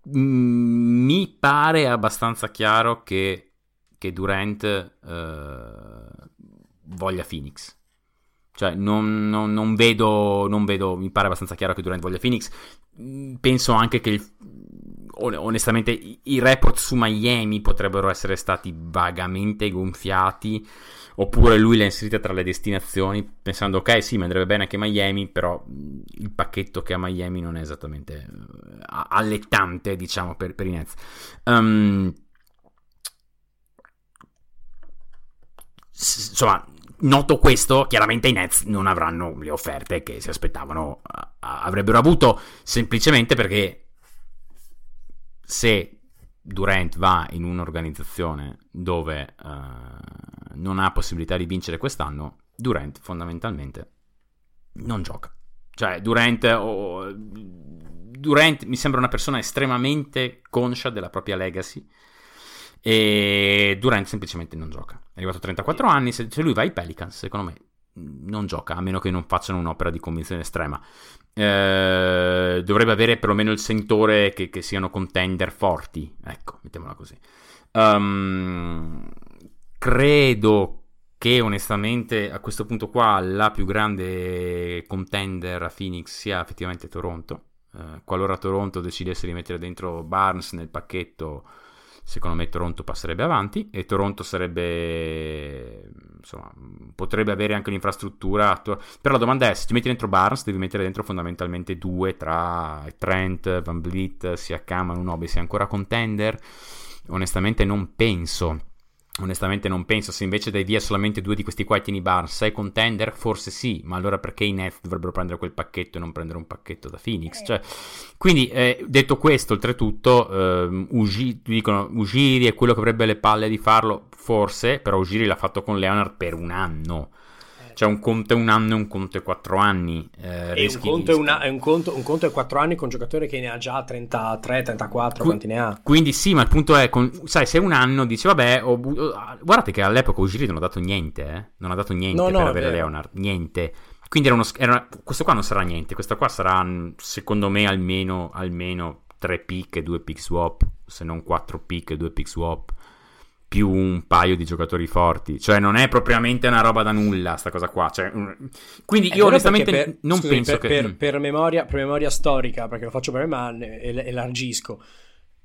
mm, mi pare abbastanza chiaro che, che Durant eh, voglia Phoenix. Cioè, non, non- non vedo, non vedo, mi pare abbastanza chiaro che Durant voglia Phoenix. Penso anche che, il- onestamente, i, report su Miami potrebbero essere stati vagamente gonfiati. Oppure lui l'ha inserita tra le destinazioni, pensando, ok, sì, mi andrebbe bene anche Miami, però mh, il pacchetto che ha Miami non è esattamente eh, allettante, diciamo, per, per i Nets. S- insomma, noto questo, chiaramente i Nets non avranno le offerte che si aspettavano, avrebbero avuto, semplicemente perché se Durant va in un'organizzazione dove eh, non ha possibilità di vincere quest'anno, Durant fondamentalmente non gioca. Cioè, Durant, oh, Durant mi sembra una persona estremamente conscia della propria legacy. E Durant semplicemente non gioca. È arrivato a 34 anni. Se lui va ai Pelicans, secondo me non gioca, a meno che non facciano un'opera di convinzione estrema. Eh, dovrebbe avere perlomeno il sentore che, che siano contender forti. Ecco, mettiamola così. Um, credo che onestamente a questo punto qua la più grande contender a Phoenix sia effettivamente Toronto. Eh, qualora Toronto decidesse di mettere dentro Barnes nel pacchetto, secondo me Toronto passerebbe avanti e Toronto sarebbe insomma potrebbe avere anche l'infrastruttura però la domanda è se ti metti dentro Barnes devi mettere dentro fondamentalmente due tra Trent, Van Vliet, Siakam, Unobi sei ancora contender? Onestamente non penso Onestamente non penso, se invece dai via solamente due di questi qua e tieni Barnes, sei contender? Forse sì, ma allora perché i Nets dovrebbero prendere quel pacchetto e non prendere un pacchetto da Phoenix? Cioè, quindi, eh, detto questo, oltretutto, ehm, Ugi- dicono Ugiri è quello che avrebbe le palle di farlo, forse, però Ugiri l'ha fatto con Leonard per un anno. Cioè un conto è un anno e un conto è quattro anni. Eh, un conto, una- è un, conto, un conto è 4 anni con un giocatore che ne ha già 33, 34, Qui- quanti ne ha? Quindi sì, ma il punto è, con- sai, se un anno dici, vabbè, ho bu- oh, guardate che all'epoca Ugiri non ha dato niente, eh? non ha dato niente No, no, per è avere vero. Leonard, niente. Quindi era uno, era- questo qua non sarà niente, questo qua sarà, mh, secondo me, almeno, almeno 3 pick e 2 pick swap, se non 4 pick e 2 pick swap, più un paio di giocatori forti. Cioè non è propriamente una roba da nulla, sta cosa qua. Cioè, un- quindi È io vero onestamente per- non scusami, penso per, che... per- mm. per memoria, per memoria storica, perché lo faccio per me, ma ne- el-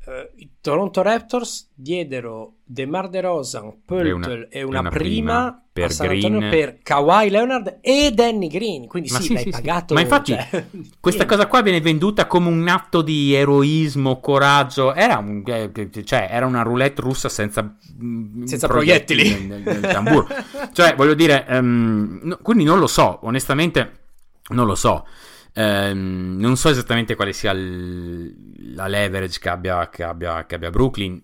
Eh, I Toronto Raptors diedero DeMar DeRozan, Pöltl E una- e e una, una prima, prima per a San Antonio Green. per Kawhi Leonard e Danny Green. Quindi Ma sì, sì, l'hai sì, sì. pagato. Ma infatti cioè, Questa cosa qua viene venduta come un atto di eroismo, coraggio. Era, un- eh, cioè, era una roulette russa senza, mm, Senza proiettili. nel, nel- nel tamburo. cioè, voglio dire, ehm, no- quindi non lo so, onestamente, non lo so. Ehm, non so esattamente quale sia il- la leverage che abbia, che, abbia, che abbia Brooklyn.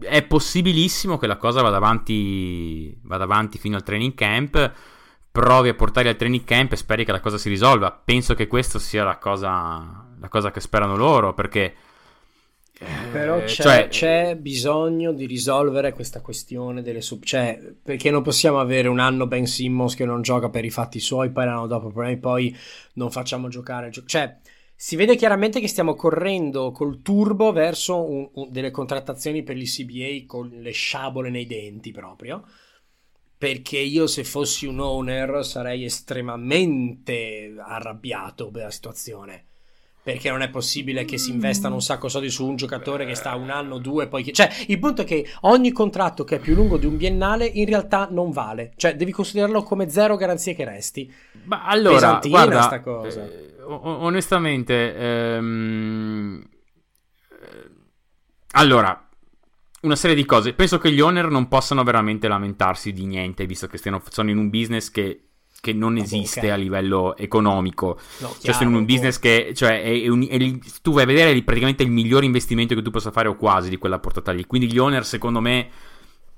È possibilissimo che la cosa vada avanti, vada avanti fino al training camp. provi a portarli al training camp e speri che la cosa si risolva. Penso che questa sia la cosa, la cosa che sperano loro, perché... Però eh, c'è, cioè, c'è bisogno di risolvere questa questione delle sub... Cioè, perché non possiamo avere un anno Ben Simmons che non gioca per i fatti suoi, poi l'anno dopo problemi, poi non facciamo giocare... Gio- cioè, si vede chiaramente che stiamo correndo col turbo verso un- un- delle contrattazioni per l'ICBA con le sciabole nei denti proprio perché io se fossi un owner sarei estremamente arrabbiato per la situazione. Perché non è possibile che si investano un sacco di soldi su un giocatore che sta un anno, due, poi... Cioè, il punto è che ogni contratto che è più lungo di un biennale in realtà non vale. Cioè, devi considerarlo come zero garanzie che resti. Ma allora, Pesantina guarda, sta cosa. eh, o- onestamente, ehm, eh, allora, una serie di cose. Penso che gli owner non possano veramente lamentarsi di niente, visto che stiano, sono in un business che, che non esiste ok. a livello economico. No, Cioè, chiaro, sono in un business che, cioè, è, è un- è tu vai a vedere è praticamente il migliore investimento che tu possa fare o quasi di quella portata lì. Quindi gli owner, secondo me,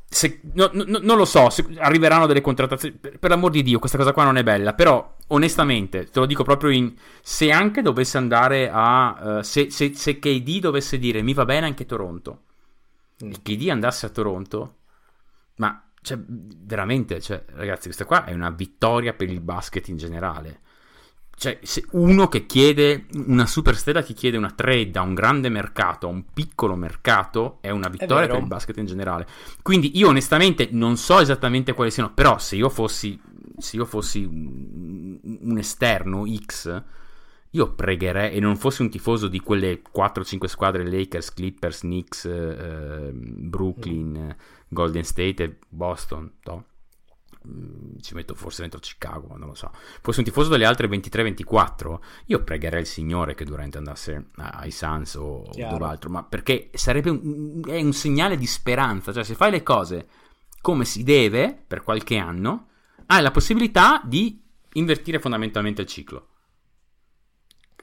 se- no- no- non lo so, se- arriveranno delle contrattazioni. Per, per l'amor di Dio, questa cosa qua non è bella. Però, onestamente, te lo dico proprio in. Se anche dovesse andare a. eh, se, se, se KD dovesse dire mi va bene anche Toronto, Mm. e KD andasse a Toronto, ma. Cioè, veramente, cioè, ragazzi, questa qua è una vittoria per il basket in generale. Cioè, se uno che chiede una superstella che chiede una trade da un grande mercato a un piccolo mercato è una vittoria vero. per il basket in generale. Quindi io onestamente non so esattamente quali siano, però se io fossi se io fossi un, esterno X io pregherei e non fossi un tifoso di quelle 4-5 squadre Lakers, Clippers, Knicks, eh, Brooklyn, eh, Golden State e Boston, no? Mm, ci metto forse dentro Chicago, ma non lo so. Fossi un tifoso delle altre 23-24, io pregherei il Signore che Durant andasse ai Suns o Chiaro. dove altro, ma perché sarebbe un, è un segnale di speranza, cioè se fai le cose come si deve per qualche anno, hai la possibilità di invertire fondamentalmente il ciclo.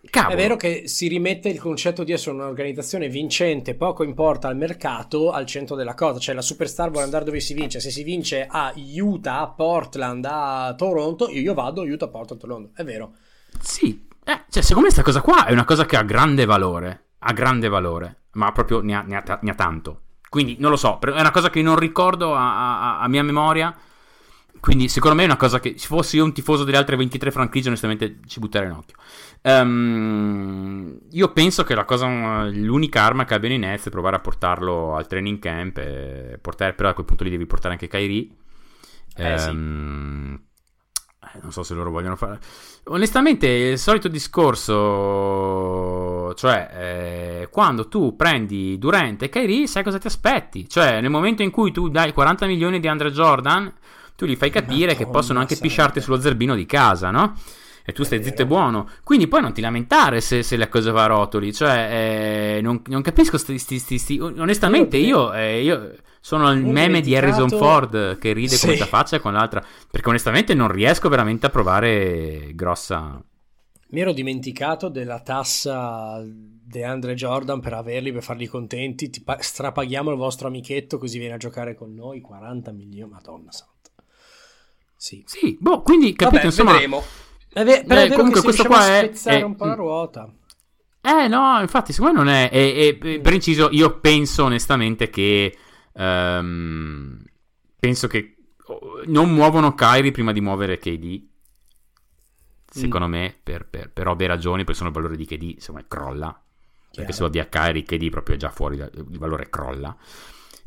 Cavolo. È vero che si rimette il concetto di essere un'organizzazione vincente, poco importa al mercato, al centro della cosa. Cioè la superstar vuole andare dove si vince. Se si vince a Utah, a Portland, a Toronto, io, io vado a Utah, Portland, Toronto. È vero. Sì, eh, cioè, secondo me questa cosa qua è una cosa che ha grande valore. Ha grande valore, ma proprio ne ha, ne ha ne ha tanto. Quindi non lo so, è una cosa che non ricordo a, a- a mia memoria. Quindi secondo me è una cosa che se fossi io un tifoso delle altre 23 franchigie, onestamente ci butterei in occhio. Ehm, io penso che la cosa, l'unica arma che abbiano i Nets è provare a portarlo al training camp. E portare, però a quel punto lì devi portare anche Kyrie. Eh, sì. Ehm, eh, non so se loro vogliono fare. Onestamente, il solito discorso, cioè, eh, quando tu prendi Durant e Kyrie, sai cosa ti aspetti? Cioè, nel momento in cui tu dai 40 milioni di Andre Jordan, tu gli fai capire che possono anche pisciarti sullo zerbino di casa, no? E tu stai zitto e buono. Quindi poi non ti lamentare se, se la cosa va a rotoli. Cioè, eh, non, non capisco sti, sti- sti- Onestamente, io, eh, io sono il meme di Harrison Ford che ride Sì. come da faccia con l'altra. Perché onestamente non riesco veramente a provare grossa. Mi ero dimenticato della tassa di Andre Jordan per averli, per farli contenti. Ti pa- strapaghiamo il vostro amichetto così viene a giocare con noi. 40 milioni, madonna santa. Sì. Sì, boh, quindi capite, Vabbè, insomma. vedremo. È ve- però Eh, è vero comunque che questo qua è- spezzare è- un po' la mm. ruota. Eh no, infatti, secondo me non è. E, e- per inciso, io penso onestamente che. ehm, penso che oh, non muovono Kyrie prima di muovere KD. Secondo me, per, per, per ovvie ragioni, perché sono il valore di KD, insomma, crolla. Perché se va via Kyrie, KD proprio è già fuori, il valore crolla.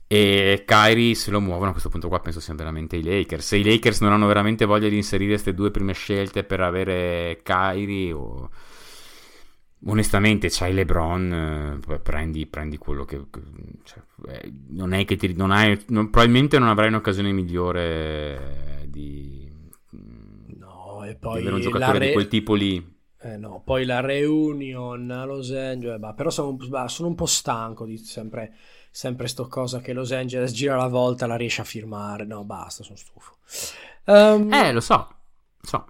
E Kyrie se lo muovono a questo punto qua penso siano veramente i Lakers. Se i Lakers non hanno veramente voglia di inserire queste due prime scelte per avere Kyrie o... Onestamente, c'hai LeBron, eh, prendi, prendi quello che. cioè, eh, non è che ti. Non hai, non- probabilmente non avrai un'occasione migliore di. No, e di poi avere un giocatore re- di quel tipo lì. Eh no, poi la reunion a Los Angeles, bah, però sono, bah, sono un po' stanco di sempre, sempre sto cosa che Los Angeles gira la volta, la riesce a firmare. No, basta, sono stufo. Ehm, Eh, lo so. Lo so.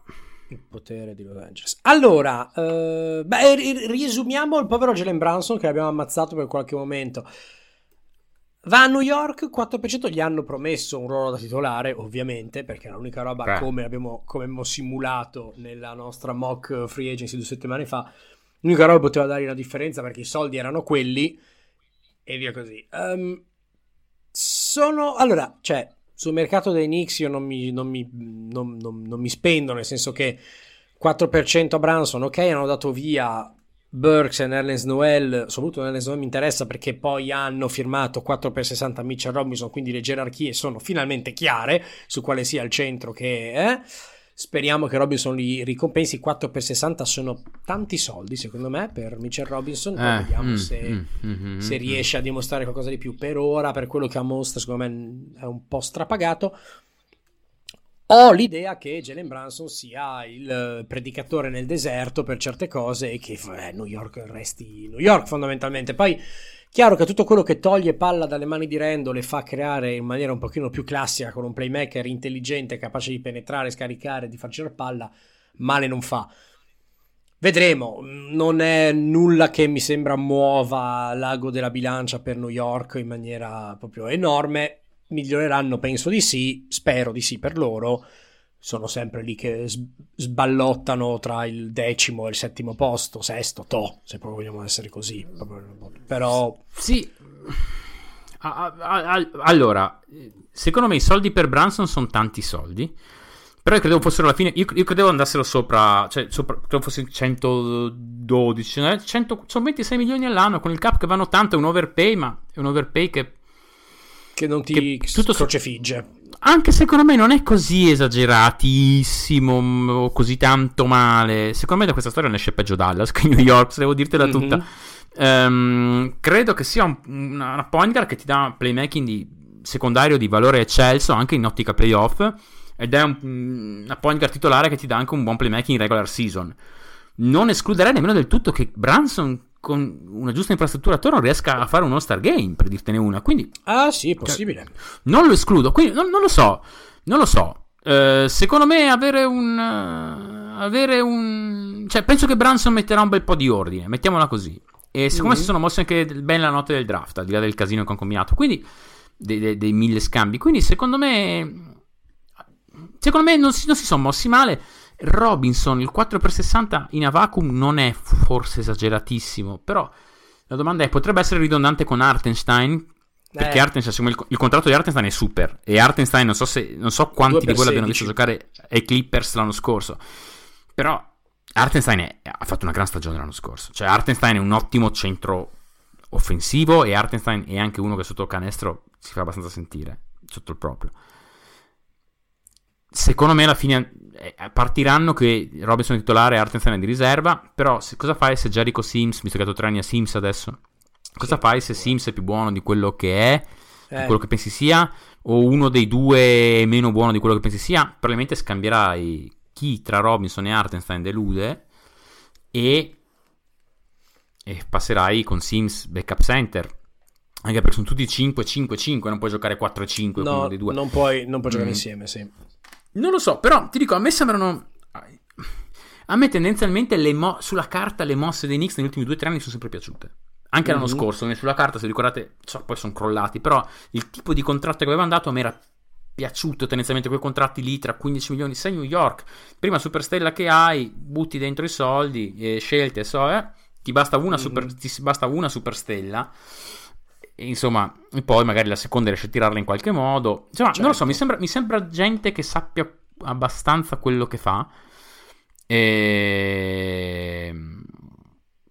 Il potere di Los Angeles. Allora, eh, beh, ri- riesumiamo il povero Jalen Branson che abbiamo ammazzato per qualche momento. Va a New York, 4% gli hanno promesso un ruolo da titolare, ovviamente, perché è l'unica roba Beh. come abbiamo, come abbiamo simulato nella nostra mock free agency due settimane fa. L'unica roba poteva dare una differenza perché i soldi erano quelli e via così. Ehm, sono allora, cioè, sul mercato dei Knicks io non mi, non mi, non- non- mi spendo, nel senso che 4% a Branson, ok, hanno dato via Burks e Nerlens Noel, soprattutto Nerlens Noel mi interessa perché poi hanno firmato 4 per 60 Mitchell Robinson, quindi le gerarchie sono finalmente chiare su quale sia il centro che è. Speriamo che Robinson li ricompensi. 4 per 60 sono tanti soldi, secondo me, per Mitchell Robinson. Eh, vediamo mm, se, mm, mm, se mm, riesce a dimostrare qualcosa di più. Per ora, per quello che ha mostra, secondo me è un po' strapagato. Ho l'idea che Jalen Branson sia il eh, predicatore nel deserto per certe cose e che eh, New York resti New York fondamentalmente. Poi, chiaro che tutto quello che toglie palla dalle mani di Randall e fa creare in maniera un pochino più classica con un playmaker intelligente, capace di penetrare, scaricare, di far girare palla, male non fa. Vedremo, non è nulla che mi sembra muova l'ago della bilancia per New York in maniera proprio enorme. Miglioreranno, penso di sì, spero di sì per loro. Sono sempre lì che sballottano tra il decimo e il settimo posto, sesto, to, se proprio vogliamo essere così. Però Sì. Allora, secondo me i soldi per Branson sono tanti soldi. Però io credevo fossero alla fine. Io, io credevo andassero sopra. Cioè, sopra, credevo fosse 112. eh, 100 sono 26 milioni all'anno. Con il cap che vanno tanto. È un overpay. Ma è un overpay che. che non ti Che tutto crocefigge. Anche secondo me non è così esageratissimo. mm, O così tanto male. Secondo me da questa storia ne esce peggio Dallas che New York. Se devo dirtela tutta. Mhm. Ehm, credo che sia un- una, una point guard che ti dà playmaking di secondario di valore eccelso anche in ottica playoff ed è un- una point guard titolare che ti dà anche un buon playmaking in regular season. Non escluderei nemmeno del tutto che Branson con una giusta infrastruttura attorno riesca a fare un All-Star Game, per dirtene una. Quindi Ah, sì, è possibile. non lo escludo, quindi non, non lo so, non lo so. Eh, secondo me avere un... avere un... Cioè, penso che Branson metterà un bel po' di ordine, mettiamola così. E secondo me Mhm. si sono mossi anche bene la notte del draft, al di là del casino che hanno combinato. Quindi, dei, dei- dei mille scambi. Quindi, secondo me... Secondo me non si, non si sono mossi male. Robinson, il 4x60 in a vacuum non è forse esageratissimo, però la domanda è, potrebbe essere ridondante con Artenstein? Perché Eh. Artenstein, il, il contratto di Artenstein è super. E Artenstein, non so, se, non so quanti 2 di voi l'abbiano 16. visto giocare ai Clippers l'anno scorso. Però Artenstein è- ha fatto una gran stagione l'anno scorso. Cioè, Artenstein è un ottimo centro offensivo. E Artenstein è anche uno che sotto il canestro si fa abbastanza sentire. Sotto il proprio. Secondo me alla fine eh, partiranno che Robinson è titolare e Artenstein è di riserva. Però se- cosa fai se Jericho Sims, visto che ha tre anni a Sims adesso? Cosa Sì, fai se. Sims è più buono di quello che è? di Eh, quello che pensi sia, o uno dei due è meno buono di quello che pensi sia, probabilmente scambierai chi tra Robinson e Artenstein delude e, e passerai con Sims backup center. Anche perché sono tutti 5-5-5, non puoi giocare 4-5 con uno no, dei due. non puoi, non puoi giocare Mm. insieme, sì. Non lo so, però ti dico, a me sembrano. A me tendenzialmente le mo- sulla carta le mosse dei Knicks negli ultimi 2-3 anni sono sempre piaciute. Anche l'anno Mhm. scorso, sulla carta, se ricordate, so, poi sono crollati. Però il tipo di contratto che avevano dato a me era piaciuto tendenzialmente quei contratti lì tra 15 milioni. Sei New York, prima superstella che hai, butti dentro i soldi, eh, scelte, so, eh, ti basta una, super, Mhm. ti basta una superstella. Insomma, poi magari la seconda riesce a tirarla in qualche modo. Insomma, non lo so, Certo. mi sembra, mi sembra gente che sappia abbastanza quello che fa. E...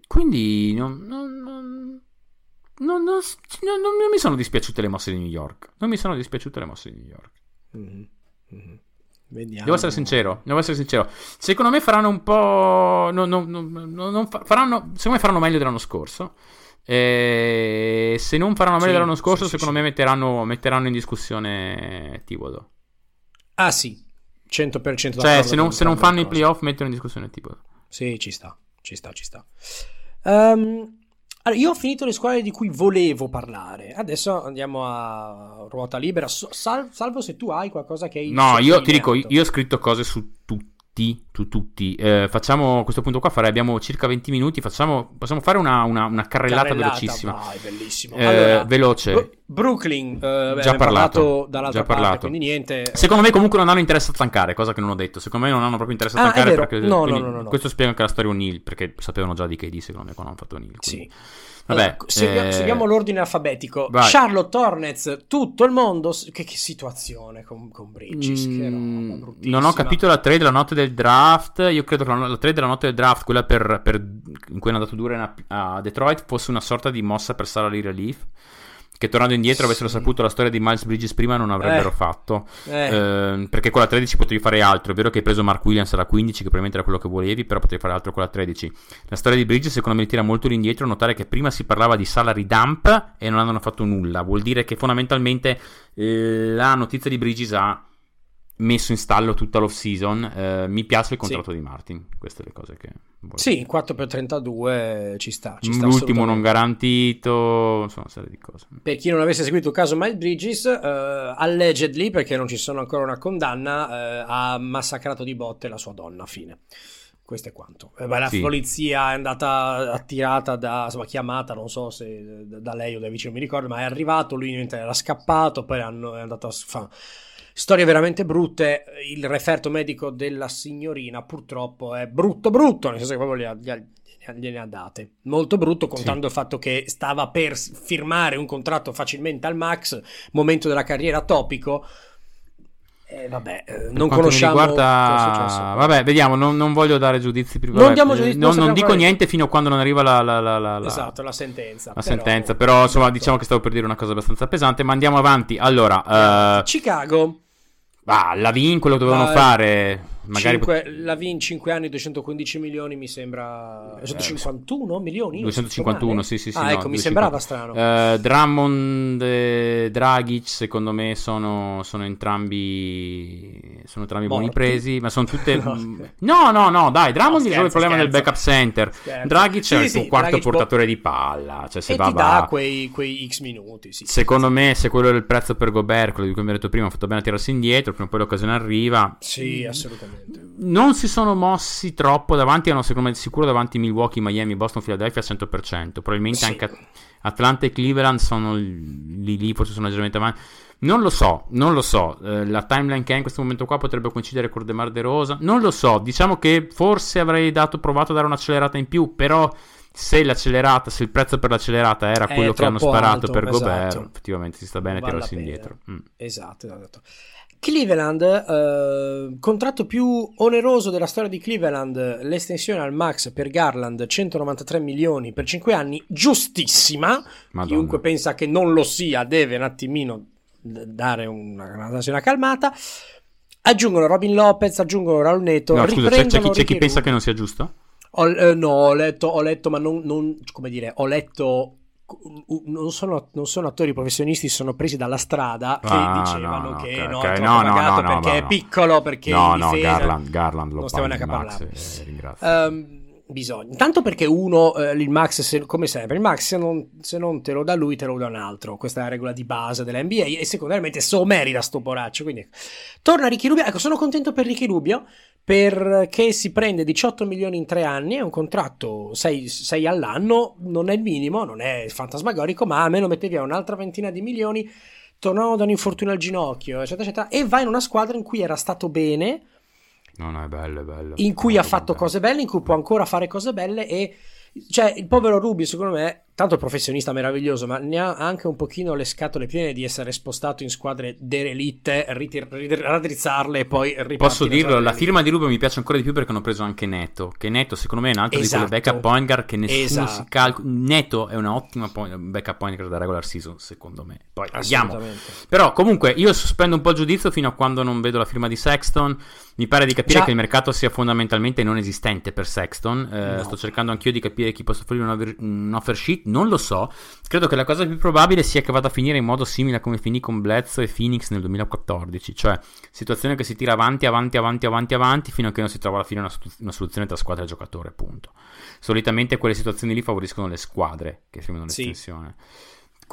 Quindi non, non- non- non- mi sono dispiaciute le mosse di New York. Non mi sono dispiaciute le mosse di New York. Mhm, mhm. Vediamo. Devo essere sincero, devo essere sincero. Secondo me faranno un po'. non- non- non- non- non fa- faranno, secondo me faranno meglio dell'anno scorso. E se non faranno meglio Sì, dell'anno scorso, sì, secondo sì. me metteranno, metteranno in discussione Thibodeau. Ah, sì. 100% Cioè, se non, se non fanno i playoff, mettono in discussione Thibodeau. Sì, ci sta, ci sta, ci sta. Ehm, allora, io ho finito le squadre di cui volevo parlare. Adesso andiamo a ruota libera. Sal- salvo se tu hai qualcosa che hai No, io ti dico, io ho scritto cose su tutti, su tutti. Eh, facciamo a questo punto qua, fare, abbiamo circa 20 minuti, facciamo, possiamo fare una, una, una carrellata, Carrellata, velocissima. vai, bellissimo. Eh, Allora, veloce. Bru- Brooklyn, eh, Già parlato, dall'altra già parte, parlato. quindi niente. Secondo me comunque non hanno interesse a tankare, cosa che non ho detto. Secondo me non hanno proprio interesse a Ah, tankare vero. perché No, no, no, no. questo spiega anche la storia O'Neill, perché sapevano già di KD secondo me quando hanno fatto O'Neill. quindi- Sì. Vabbè, segui- eh, seguiamo l'ordine alfabetico. vai. Charlotte Hornets, tutto il mondo. Che, che situazione con, con Bridges. Mm, non ho capito la trade la notte del draft. Io credo che la, la trade della notte del draft, quella per, per- in cui è andato Duren a, a Detroit, fosse una sorta di mossa per salary relief. Che tornando indietro avessero Sì. saputo la storia di Miles Bridges prima non avrebbero Eh. fatto. Eh. Ehm, perché con la 13 potevi fare altro. È vero che hai preso Mark Williams alla 15, che probabilmente era quello che volevi, però potevi fare altro con la 13. La storia di Bridges, secondo me, tira molto indietro. Notare che prima si parlava di salary dump e non hanno fatto nulla. Vuol dire che fondamentalmente eh, la notizia di Bridges ha messo in stallo tutta l'off season. Eh, mi piace il contratto di Martin. Queste le cose che. volevo Sì, 4 per 32 ci sta. Ci sta L'ultimo non garantito, insomma, una serie di cose. Per chi non avesse seguito il caso Miles Bridges, eh, allegedly, perché non ci sono ancora una condanna, eh, ha massacrato di botte la sua donna. Fine. Questo è quanto. Eh, beh, la Sì. polizia è andata attirata da, insomma, chiamata, non so se da, da lei o dai vicini, non mi ricordo, ma è arrivato, lui era scappato, poi hanno- è andato a fa storie veramente brutte. Il referto medico della signorina purtroppo è brutto brutto, nel senso che proprio gli gli gliene ha date. Molto brutto, contando il fatto che stava per firmare un contratto facilmente al max, momento della carriera topico. E vabbè, eh, non conosciamo riguarda, vabbè, vediamo. Non, non voglio dare giudizi prima. Non diamo eh, giudizi, non, non non dico fare- niente fino a quando non arriva la, la- la- la- Esatto, la sentenza. la Però- sentenza. Però, insomma, Esatto. diciamo che stavo per dire una cosa abbastanza pesante. Ma andiamo avanti. Allora, eh, Chicago, ah, la Vin, quello dovevano Ah, fare. Magari cinque- la VIN 5 anni, 215 milioni mi sembra... 251 milioni? 251, sì, sì, sì. Ah, no, ecco, mi 250. sembrava strano. Eh, Drummond e Dragic, secondo me, sono, sono entrambi sono entrambi buoni Morti. presi, ma sono tutte... No, no, no, no, dai, Drummond No, risolve il scherzo, problema del scherzo. backup center. Scherzo. Dragic Sì, è il sì, suo quarto Dragic portatore di palla, cioè se e va, ti va. dà quei, quei X minuti, sì. Secondo me, se quello era il prezzo per Gobert, quello di cui abbiamo detto prima, ha fatto bene a tirarsi indietro, prima o poi l'occasione arriva. Sì, assolutamente. Non si sono mossi troppo davanti, erano secondo me sicuro davanti Milwaukee, Miami, Boston, Philadelphia al 100%. Probabilmente Sì. anche At- Atlanta e Cleveland sono lì, lì forse sono leggermente avanti. Non lo so, non lo so. Eh, la timeline che è in questo momento qua potrebbe coincidere con DeMar De Rosa. Non lo so. Diciamo che forse avrei dato, provato a dare un'accelerata in più, però se l'accelerata, se il prezzo per l'accelerata era quello che hanno sparato alto, per Gobert, esatto. effettivamente si sta bene a tirarsi indietro. Mm. Esatto, esatto. Cleveland, eh, contratto più oneroso della storia di Cleveland, l'estensione al max per Garland 193 milioni per 5 anni, giustissima. Madonna. Chiunque pensa che non lo sia deve un attimino dare una, una, una calmata. Aggiungono Robin Lopez, aggiungono Raul Neto, No, scusa, c'è, c'è chi, c'è chi pensa che non sia giusto? Ho, eh, no, ho letto, ho letto, ma non, non- come dire, ho letto. Non sono, non sono attori professionisti, sono presi dalla strada che Ah, dicevano no, no, che ok, no, ok. è troppo No, no, no, perché è piccolo, perché no, no, Garland, Garland lo non stiamo neanche a parlare. eh, ringrazio. Ehm, bisogna. Tanto perché uno, eh, il Max, se- come sempre, il Max se non, se non te lo dà lui, te lo dà un altro. Questa è la regola di base della NBA e secondariamente se lo merita sto poraccio. Quindi torna Ricky Rubio. Ecco, sono contento per Ricky Rubio perché si prende 18 milioni in tre anni, è un contratto 6, all'anno, non è il minimo, non è fantasmagorico, ma almeno mette via un'altra ventina di milioni. Tornano da un infortunio al ginocchio, eccetera, eccetera, e va in una squadra in cui era stato bene, No, no, è bello, è bello. in cui ha fatto contento. cose belle, in cui può ancora fare cose belle e cioè il povero Rubio secondo me tanto professionista meraviglioso ma ne ha anche un pochino le scatole piene di essere spostato in squadre derelitte ritir- raddrizzarle e poi ripartire Posso dirlo, la firma di Rubio mi piace ancora di più perché hanno preso anche Neto. Che Neto, secondo me, è un altro Esatto. di quelle backup point guard che nessuno Esatto. si calcola. Neto è un'ottima point- backup point guard da regular season, secondo me. Poi. Assolutamente. Però, comunque, io sospendo un po' il giudizio fino a quando non vedo la firma di Sexton. Mi pare di capire Già. che il mercato sia fondamentalmente non esistente per Sexton. Eh, No. Sto cercando anch'io di capire chi possa offrire una ver- un offer sheet. Non lo so. Credo che la cosa più probabile sia che vada a finire in modo simile a come finì con Bledsoe e Phoenix nel 2014. Cioè, situazione che si tira avanti, avanti, avanti, avanti, avanti, fino a che non si trova alla fine una, una soluzione tra squadra e giocatore, punto. Solitamente quelle situazioni lì favoriscono le squadre che firmano Sì.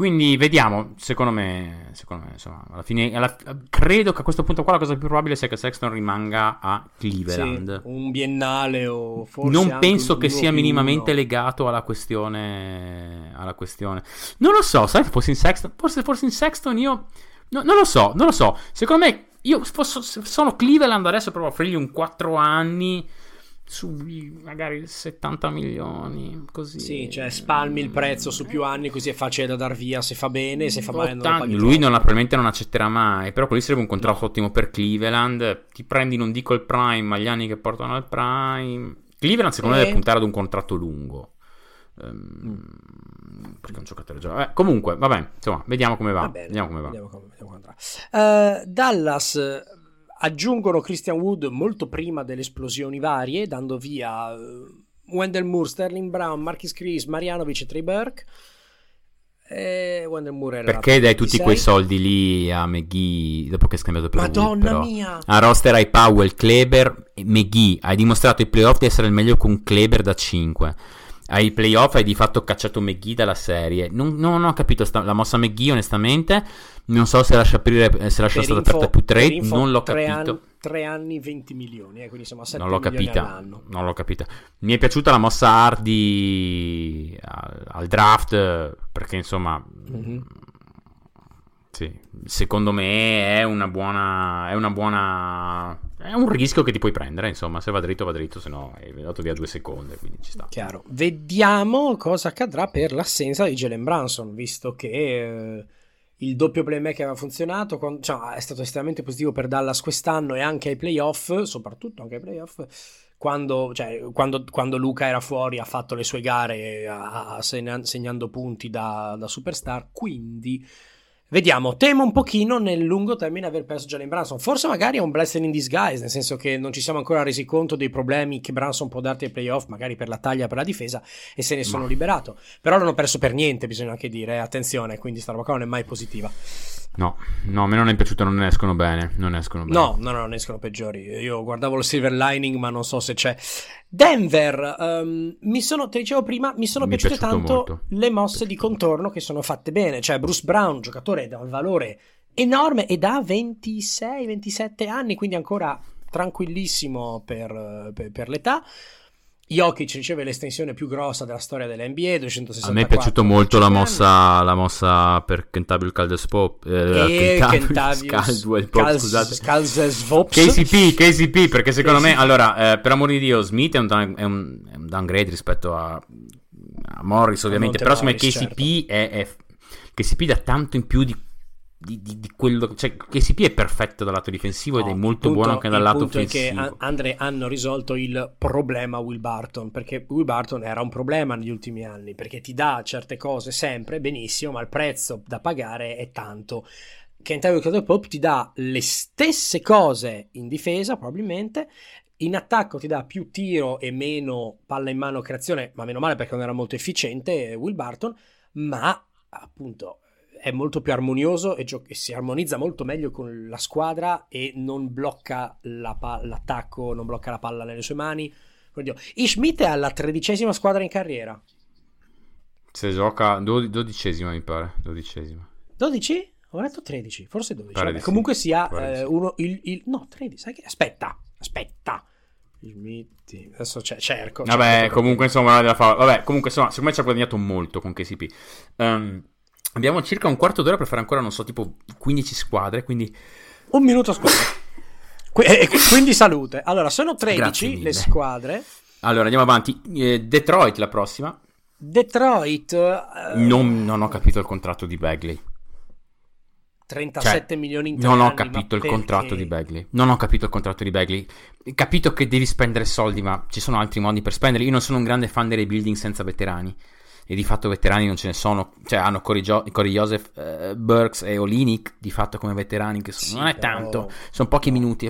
Quindi vediamo, secondo me, secondo me insomma, alla fine, alla, credo che a questo punto qua la cosa più probabile sia che Sexton rimanga a Cleveland. Sì, un biennale o forse Non penso che sia minimamente legato alla questione, alla questione. Non lo so, sai, forse in Sexton, forse, forse in Sexton io... No, non lo so, non lo so. Secondo me, io fosse, sono Cleveland adesso provo a offrirgli un 4 anni su magari 70 milioni così. Sì cioè spalmi il prezzo su più anni così è facile da dar via se fa bene se fa male non paghi lui non, probabilmente non accetterà mai però quello sarebbe un contratto no. ottimo per Cleveland. Ti prendi non dico il prime ma gli anni che portano al prime. Cleveland secondo e... me deve puntare ad un contratto lungo. Um, perché è un giocatore già eh, comunque vabbè insomma vediamo come va, va vediamo come va. vediamo come, vediamo come uh, Dallas aggiungono Christian Wood molto prima delle esplosioni varie, dando via uh, Wendell Moore, Sterling Brown, Marquis Chris, Marianovic e Trey Burke. E Wendell Moore era Perché dai tutti quei soldi lì a McGee dopo che hai scambiato per Madonna Wood, mia! A roster hai Powell, Kleber e McGee. Hai dimostrato ai playoff di essere il meglio con Kleber da 5 ai playoff hai di fatto cacciato McGee dalla serie. Non, non ho capito sta, la mossa McGee, onestamente. Non so se lascia aprire, se lascia stata aperta più trade. Info, non l'ho tre capito. Anni, tre anni, 20 milioni, eh, quindi siamo a 7 non l'ho capita. Non l'ho capita. Mi è piaciuta la mossa Hardy al, al draft perché insomma. Mm-hmm. Sì, secondo me è una buona. È una buona è un rischio che ti puoi prendere, insomma, se va dritto va dritto, se no hai dato via due secondi, quindi ci sta. Chiaro. Vediamo cosa accadrà per l'assenza di Jalen Branson, visto che eh, il doppio playmaker aveva funzionato, quando, cioè, è stato estremamente positivo per Dallas quest'anno e anche ai playoff, soprattutto anche ai playoff, quando, cioè, quando, quando Luca era fuori ha fatto le sue gare a, a segnando punti da, da superstar, quindi Vediamo, temo un pochino nel lungo termine aver perso Jalen Branson. Forse magari è un blessing in disguise, nel senso che non ci siamo ancora resi conto dei problemi che Branson può darti ai playoff, magari per la taglia, per la difesa, e se ne sono liberato. Però non ho perso per niente, bisogna anche dire, attenzione, quindi sta roba qua non è mai positiva. No, no, a me non è piaciuto, non escono bene, non escono bene. No, no, no, non escono peggiori. Io guardavo il silver lining, ma non so se c'è. Denver, um, mi sono, te dicevo prima, mi sono mi piaciute tanto molto. le mosse di contorno che sono fatte bene. Cioè, Bruce Brown, giocatore da un valore enorme e da 26-27 anni, quindi ancora tranquillissimo per, per, per l'età. Jokic riceve l'estensione più grossa della storia dell'NBA, 264. A me è piaciuto molto la mossa, la mossa, per Kentavious Caldespop. Eh, Kentavious Caldwell, Caldesvops. KCP, KCP, perché secondo KCP. me, allora, eh, per amor di Dio, Smith è un, è un, è un downgrade rispetto a, a Morris, ovviamente, però secondo me KCP certo. è, è, KCP dà tanto in più di di, di, di, quello cioè KCP è perfetto dal lato difensivo no, ed è molto punto, buono anche dal lato offensivo. Che Andre hanno risolto il problema Will Barton perché Will Barton era un problema negli ultimi anni perché ti dà certe cose sempre benissimo, ma il prezzo da pagare è tanto. Kentavious Pop ti dà le stesse cose in difesa probabilmente in attacco ti dà più tiro e meno palla in mano creazione, ma meno male perché non era molto efficiente Will Barton, ma appunto è molto più armonioso e, gio- e, si armonizza molto meglio con la squadra e non blocca la pa- l'attacco, non blocca la palla nelle sue mani. Ishmit è alla tredicesima squadra in carriera. Se gioca do- dodicesima mi pare, dodicesima. 12? Ho letto 13, forse 12. Vabbè, sì. Comunque sia eh, uno, il, il, no, 13, sai che aspetta, aspetta. Smith, adesso c- cerco. Vabbè, cerco comunque insomma, vabbè, comunque insomma, secondo me ci ha guadagnato molto con KCP. Um, ehm, Abbiamo circa un quarto d'ora per fare ancora, non so, tipo 15 squadre, quindi... Un minuto a squadra. Qu- eh, quindi salute. Allora, sono 13 le squadre. Allora, andiamo avanti. Eh, Detroit la prossima. Detroit... Uh... Non, non, ho capito il contratto di Bagley. 37 cioè, milioni in Non ho anni, capito il perché? contratto di Bagley. Non ho capito il contratto di Bagley. Capito che devi spendere soldi, ma ci sono altri modi per spenderli. Io non sono un grande fan dei rebuilding senza veterani e di fatto veterani non ce ne sono, cioè hanno Corey, jo- Corey Joseph, uh, Burks e Olinick di fatto come veterani, che sono, sì, non è però... tanto, sono pochi minuti,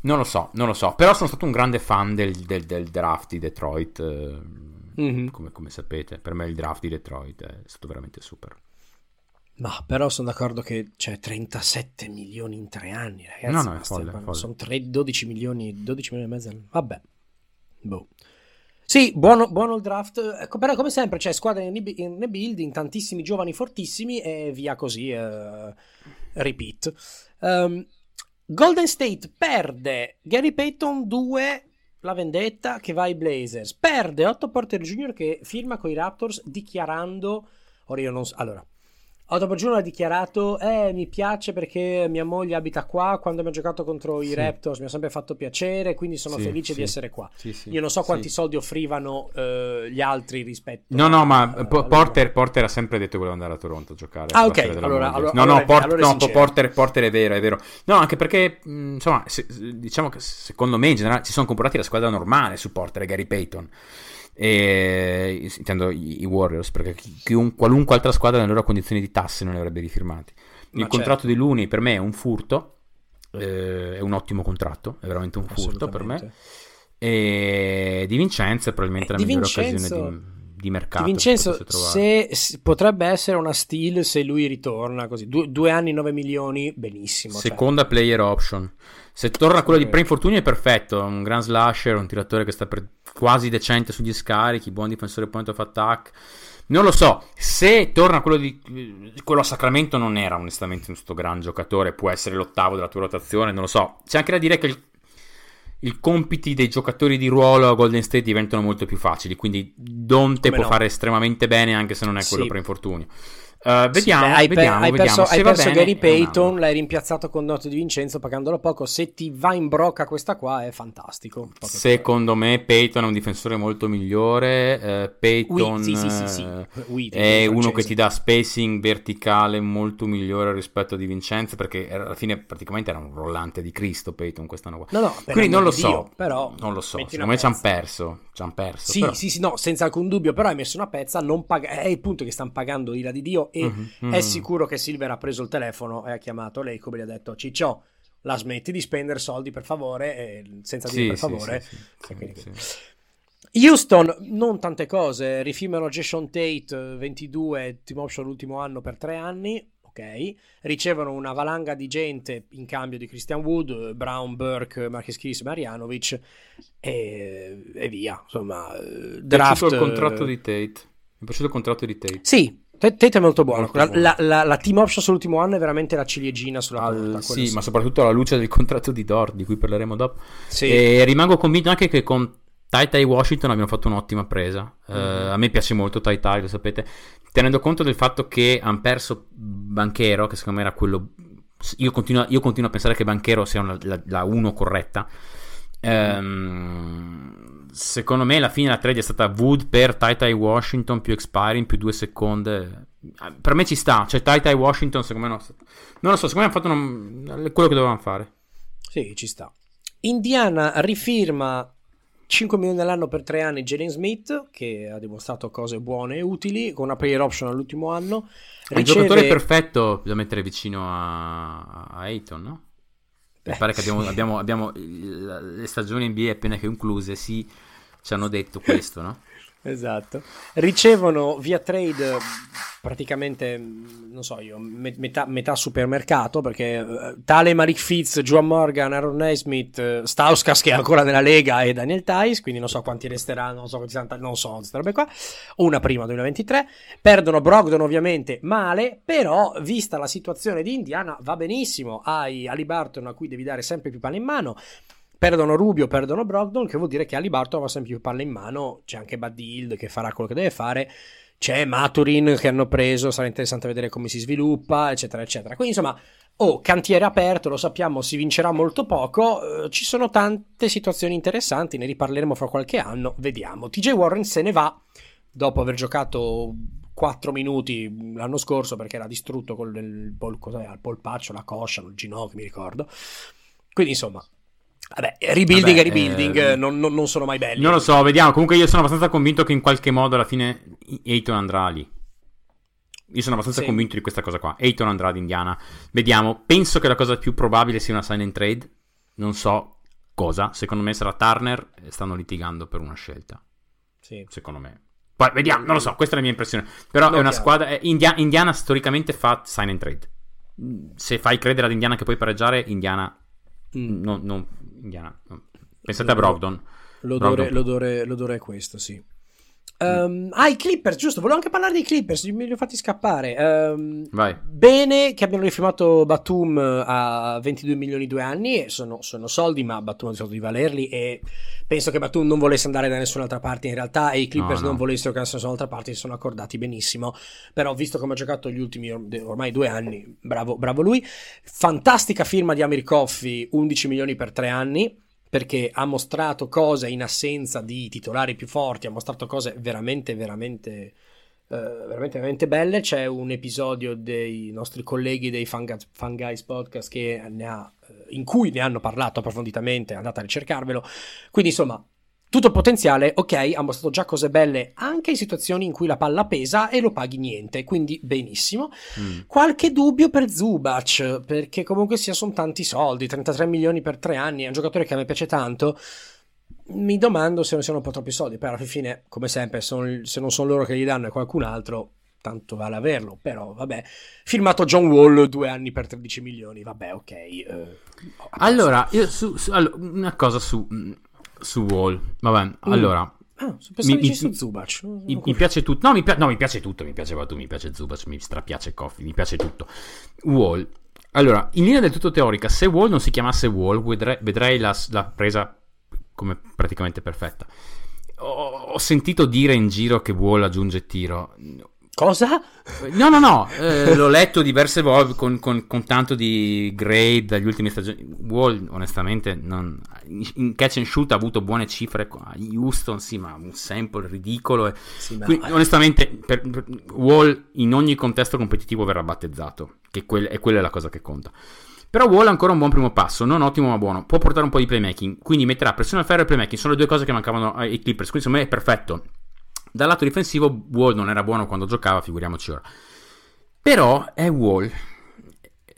non lo so, non lo so, però sono stato un grande fan del, del, del draft di Detroit, uh, mm-hmm. come, come, sapete, per me il draft di Detroit è stato veramente super. Ma però sono d'accordo che c'è 37 milioni in tre anni, ragazzi. No, no, è folle, folle. Sono 3, 12 milioni, 12 milioni e mezzo. Vabbè. Boh. Sì, buono, buono il draft. Ecco, però, come sempre, c'è squadra in, reb- in rebuilding, tantissimi giovani fortissimi e via così. eh, repeat. Um, Golden State perde Gary Payton 2. La vendetta che va ai Blazers. Perde Otto Porter Jr. che firma con i Raptors dichiarando. Ora io non so. Allora, Otto Porter Jr. ha dichiarato: Eh, mi piace perché mia moglie abita qua. Quando abbiamo giocato contro i Sì. Raptors mi ha sempre fatto piacere. Quindi sono Sì, felice di sì. essere qua. Io non so quanti soldi offrivano eh, gli altri rispetto No, no, ma a- Po- a- Porter, Porter ha sempre detto che voleva andare a Toronto a giocare. Ah, ok, allora- allora- no, allora no, Port- no. Porter, Porter è vero, è vero. No, anche perché, mh, insomma, se- diciamo che secondo me in generale si sono comportati la squadra normale su Porter e Gary Payton. E, intendo i, i Warriors, perché chi- chiun- qualunque altra squadra nelle loro condizioni di tasse non li avrebbe rifirmati. Il Ma contratto certo. di Looney per me è un furto. eh, è un ottimo contratto, è veramente un furto per me. E Di Vincenzo è probabilmente la Di migliore Vincenzo- occasione di, di mercato. Di Vincenzo se, se- potrebbe essere una steal se lui ritorna così. Due, due anni, 9 milioni, benissimo. cioè. Seconda player option. Se torna quello di pre-infortunio è perfetto. Un gran slasher, un tiratore che sta per quasi decente sugli scarichi, buon difensore point of attack. Non lo so. Se torna quello di quello a Sacramento, non era onestamente un sto gran giocatore. Può essere l'ottavo della tua rotazione. Non lo so. C'è anche da dire che il, i compiti dei giocatori di ruolo a Golden State diventano molto più facili. Quindi Donte Come può no? fare estremamente bene anche se non è quello Sì. pre-infortunio. Eh, vediamo, Sì, beh, hai, vediamo, hai vediamo. perso, Se hai perso bene, Gary un Payton, l'hai rimpiazzato con Noto di Vincenzo pagandolo poco. Se ti va in brocca questa qua è fantastico. Secondo me Peyton è un difensore molto migliore. eh, Peyton Oui, sì, sì, eh, Oui, è uno che ti dà spacing verticale molto migliore rispetto a Di Vincenzo perché alla fine praticamente era un rollante di Cristo Peyton quest'anno qua. No, no, Quindi non lo so, Dio, però non lo so, secondo me ci hanno perso, ci han perso. Sì, però- sì, sì, no, senza alcun dubbio, però hai messo una pezza, non paga- è il punto che stanno pagando ira di Dio e Mhm, mhm. è sicuro che Silver ha preso il telefono e ha chiamato lei come gli ha detto Ciccio, la smetti di spendere soldi per favore, senza dire Sì, per favore. sì, sì, quindi-. Houston, non tante cose, rifilmano Jason Tate, eh, 22, team option l'ultimo anno per tre anni, ok, ricevono una valanga di gente in cambio di Christian Wood, Brown, Burke, Marcus Chris, Marianovic e, e via, insomma, eh, è draft... piaciuto il contratto eh, di Tate. Mi è piaciuto il contratto di Tate. Sì, Tate è molto buono, la, la- la- la team option sull'ultimo anno è veramente la ciliegina sulla Al- torta, sì, ma soprattutto alla luce del contratto di Dort, di cui parleremo dopo. Sì. E rimango convinto anche che con Tai Tai Washington abbiamo fatto un'ottima presa. Eh, Mhm. a me piace molto Tai Tai, lo sapete. Tenendo conto del fatto che hanno perso Banchero, che secondo me era quello. Io continuo, io continuo a pensare che Banchero sia una- la, la 1 corretta. Ehm, secondo me, alla fine la trade è stata Wood per Tai Tai Washington più expiring più due seconde. Per me ci sta. Cioè, Tai Tai Washington, secondo me, no. non lo so. Secondo me hanno fatto una- quello che dovevano fare. Sì, ci sta. Indiana rifirma 5 milioni all'anno per 3 anni Jalen Smith, che ha dimostrato cose buone e utili, con una player option all'ultimo anno. È un giocatore perfetto da mettere vicino a, a Ayton, no? Mi Beh, pare che abbiamo, abbiamo- abbiamo- il- le stagioni NBA appena concluse, sì, ci hanno detto questo, no? Esatto. Ricevono via trade praticamente, mh, non so io, me- metà, metà supermercato perché eh, tale Malik Fitz, Juan Morgan, Aaron Naismith, eh, Stauskas che è ancora nella Lega e Daniel Tice, quindi non so quanti resteranno, non so quanti saranno, non so queste robe qua. Una prima 2023. Perdono Brogdon ovviamente male, però vista la situazione di Indiana va benissimo. Hai Ali Barton a cui devi dare sempre più palle in mano. Perdono Rubio, perdono Brogdon, che vuol dire che Ali Barton va sempre più palle in mano. C'è anche Bud Hield che farà quello che deve fare. C'è Maturin che hanno preso, sarà interessante vedere come si sviluppa, eccetera, eccetera. Quindi insomma, oh, cantiere aperto, lo sappiamo, si vincerà molto poco. eh, ci sono tante situazioni interessanti, ne riparleremo fra qualche anno. Vediamo. TJ Warren se ne va dopo aver giocato 4 minuti l'anno scorso perché era distrutto col il, al polpaccio, la coscia, il ginocchio, mi ricordo. Quindi insomma, vabbè, rebuilding Vabbè, e rebuilding eh, non, non- non sono mai belli. Non lo so, vediamo. Comunque io sono abbastanza convinto che in qualche modo alla fine Ayton andrà lì. Io sono abbastanza Sì. convinto di questa cosa qua. Ayton andrà ad Indiana. Vediamo. Penso che la cosa più probabile sia una sign and trade. Non so cosa. Secondo me sarà Turner. Stanno litigando per una scelta. Sì. Secondo me. Poi vediamo, non lo so, questa è la mia impressione. Però No, è una chiaro. squadra. eh, India- Indiana storicamente fa sign and trade. Mm, Se fai credere ad Indiana che puoi pareggiare, Indiana. Mm. Non, non- Indiana. Pensate a Brogdon. L'odore, Bravo. l'odore, l'odore è questo, sì. Ehm, ah, i Clippers, giusto, volevo anche parlare dei Clippers, me li ho fatti scappare. Vai. Bene che abbiano rifirmato Batum a 22 milioni due anni, sono, sono soldi, ma Batum ha deciso di valerli e penso che Batum non volesse andare da nessun'altra parte in realtà e i Clippers No, no. non volessero che andassero da nessun'altra parte, si sono accordati benissimo, però visto come ha giocato gli ultimi or- ormai due anni, bravo, bravo lui. Fantastica firma di Amir Coffey, 11 milioni per tre anni, perché ha mostrato cose in assenza di titolari più forti, ha mostrato cose veramente, veramente, eh, veramente, veramente belle. C'è un episodio dei nostri colleghi dei Fun, Guys- Fun Podcast ha, eh, in cui ne hanno parlato approfonditamente, andate a ricercarvelo. Quindi, insomma, tutto il potenziale, ok, ha mostrato già cose belle anche in situazioni in cui la palla pesa e lo paghi niente, quindi benissimo. Mm. Qualche dubbio per Zubac, perché comunque sia sono tanti soldi, 33 milioni per tre anni, è un giocatore che a me piace tanto. Mi domando se non siano un po' troppi soldi, però alla fine, come sempre, sono- se non sono loro che gli danno e qualcun altro, tanto vale averlo, però vabbè. Firmato John Wall due anni per 13 milioni, vabbè, ok. eh, Allora, io su, su- allora, una cosa su, mm, su Wall. Vabbè, allora, Ah, Mi- mi- su Zubac. mi, mi piace tutto. No mi, pia- no, mi piace tutto. Mi piace Batum, mi piace Zubac, mi strapiace Coffee, mi piace tutto. Wall. Allora, in linea del tutto teorica, se Wall non si chiamasse Wall, vedrei, vedrei la, la presa come praticamente perfetta. Ho, ho sentito dire in giro che Wall aggiunge tiro. Cosa? No, no, no, eh, l'ho letto diverse volte con, con- con tanto di grade dagli ultimi stagioni. Wall, onestamente, non- in catch and shoot ha avuto buone cifre. A Houston, sì, ma un sample ridicolo. e- Sì, ma- Quindi, onestamente, per- per- Wall in ogni contesto competitivo verrà battezzato, che quel- e quella è la cosa che conta. Però Wall ha ancora un buon primo passo, non ottimo ma buono. Può portare un po' di playmaking, quindi metterà pressione al ferro e playmaking. Sono le due cose che mancavano ai Clippers, quindi secondo me è perfetto. Dal lato difensivo, Wall non era buono quando giocava, figuriamoci ora. Però è Wall.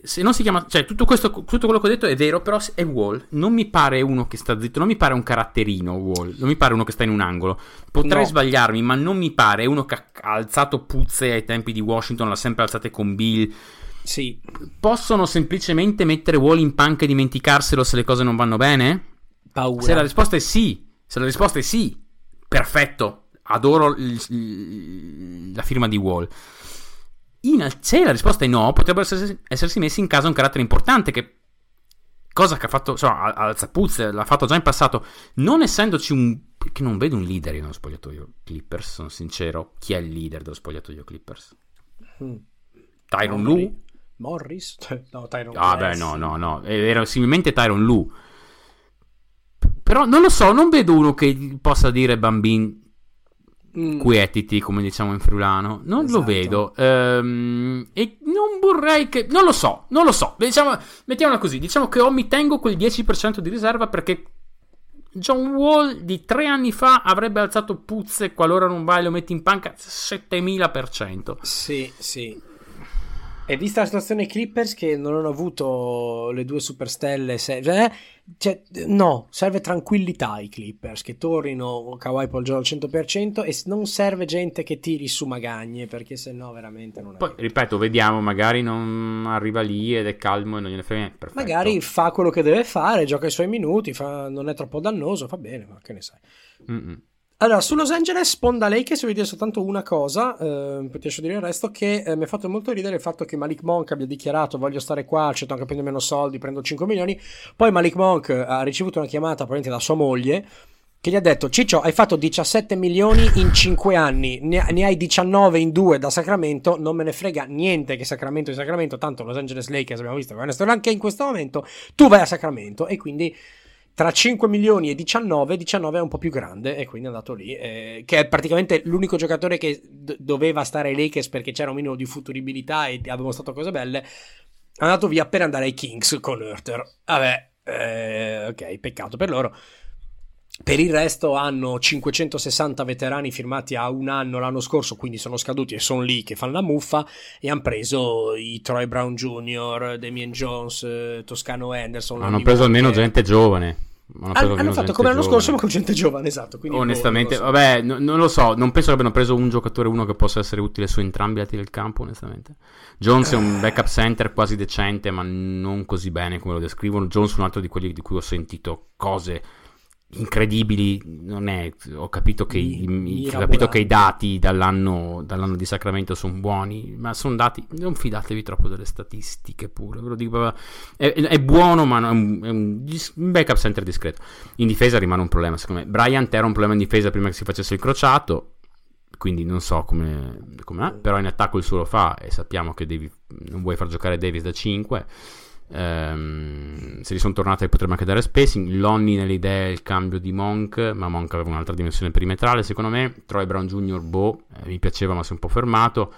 Se non si chiama, cioè, tutto, questo, tutto quello che ho detto è vero, però è Wall. Non mi pare uno che sta zitto, non mi pare un caratterino Wall. Non mi pare uno che sta in un angolo. Potrei No. sbagliarmi, ma non mi pare uno che ha alzato puzze ai tempi di Washington, l'ha sempre alzate con Bill. Sì, Possono semplicemente mettere Wall in panca e dimenticarselo se le cose non vanno bene? paura. Se la risposta è sì, se la risposta è sì, perfetto. Adoro il- la firma di Wall. In- se la risposta è no, potrebbero essersi, essersi messi in casa un carattere importante che cosa che ha fatto, insomma, al Zapuzze l'ha fatto già in passato, non essendoci un che non vedo un leader nello spogliatoio Clippers, sono sincero, chi è il leader dello spogliatoio Clippers? Mm. Tyron Morris? Lu? Morris? No, Tyron Ah, eh, beh, no, no, no. Era similmente Tyron Lu. Però non lo so, non vedo uno che possa dire bambin Mm. quietiti, come diciamo in friulano. Non lo Esatto. vedo. Ehm, e non vorrei che. Non lo so, non lo so. Diciamo, mettiamola così: diciamo che o mi tengo quel 10% di riserva perché. John Wall di tre anni fa avrebbe alzato puzze qualora non vai lo metti in panca 7000%. Sì, sì. E vista la situazione Clippers che non hanno avuto le due superstelle, se- eh, cioè, no, serve tranquillità ai Clippers che tornino Kawhi Paul George al 100% e non serve gente che tiri su magagne perché se no veramente non è. Poi, ripeto, vediamo, magari non arriva lì ed è calmo e non gliene frega niente. Perfetto. Magari fa quello che deve fare, gioca i suoi minuti, fa- non è troppo dannoso, va bene, ma che ne sai. Mm-mm. Allora, su Los Angeles, sponda Lakers, voglio dire soltanto una cosa, eh, ti lascio dire il resto, che eh, mi ha fatto molto ridere il fatto che Malik Monk abbia dichiarato voglio stare qua, accetto anche prendere meno soldi, prendo 5 milioni, poi Malik Monk ha ricevuto una chiamata probabilmente da sua moglie, che gli ha detto Ciccio hai fatto 17 milioni in 5 anni, ne, ne hai 19 in 2 da Sacramento, non me ne frega niente che Sacramento è Sacramento, tanto Los Angeles Lakers abbiamo visto che vanno a stare anche in questo momento, tu vai a Sacramento e quindi tra 5 milioni e 19, 19 è un po' più grande e quindi è andato lì, eh, che è praticamente l'unico giocatore che d- doveva stare ai Lakers perché c'era un minimo di futuribilità e aveva mostrato cose belle, è andato via per andare ai Kings con Hurter. Vabbè, eh, ok, peccato per loro. Per il resto hanno 560 veterani firmati a un anno l'anno scorso, quindi sono scaduti e sono lì che fanno la muffa e hanno preso i Troy Brown Jr., Damien Jones, eh, Toscano Anderson. Hanno preso almeno Walker. gente giovane. Hanno, hanno almeno fatto come l'anno giovane. scorso, ma con gente giovane, esatto. Quindi Onestamente, boh, non so. vabbè, no- non lo so. Non penso che abbiano preso un giocatore, uno che possa essere utile su entrambi i lati del campo. Onestamente, Jones è un backup center quasi decente, ma non così bene come lo descrivono. Jones è un altro di quelli di cui ho sentito cose incredibili. Non è, ho capito che, i, ho capito che i dati dall'anno, dall'anno di Sacramento sono buoni, ma sono dati. Non fidatevi troppo delle statistiche pure. Ve lo dico, è, è buono, ma è un, è un backup center discreto. In difesa rimane un problema, secondo me. Bryant era un problema in difesa prima che si facesse il crociato. Quindi non so come, però in attacco il suo lo fa e sappiamo che devi, non vuoi far giocare Davis da 5. Ehm, se gli sono tornate potremmo anche dare spacing. Lonnie nell'idea è il cambio di Monk, ma Monk aveva un'altra dimensione perimetrale secondo me. Troy Brown Jr. boh, eh, mi piaceva ma si è un po' fermato.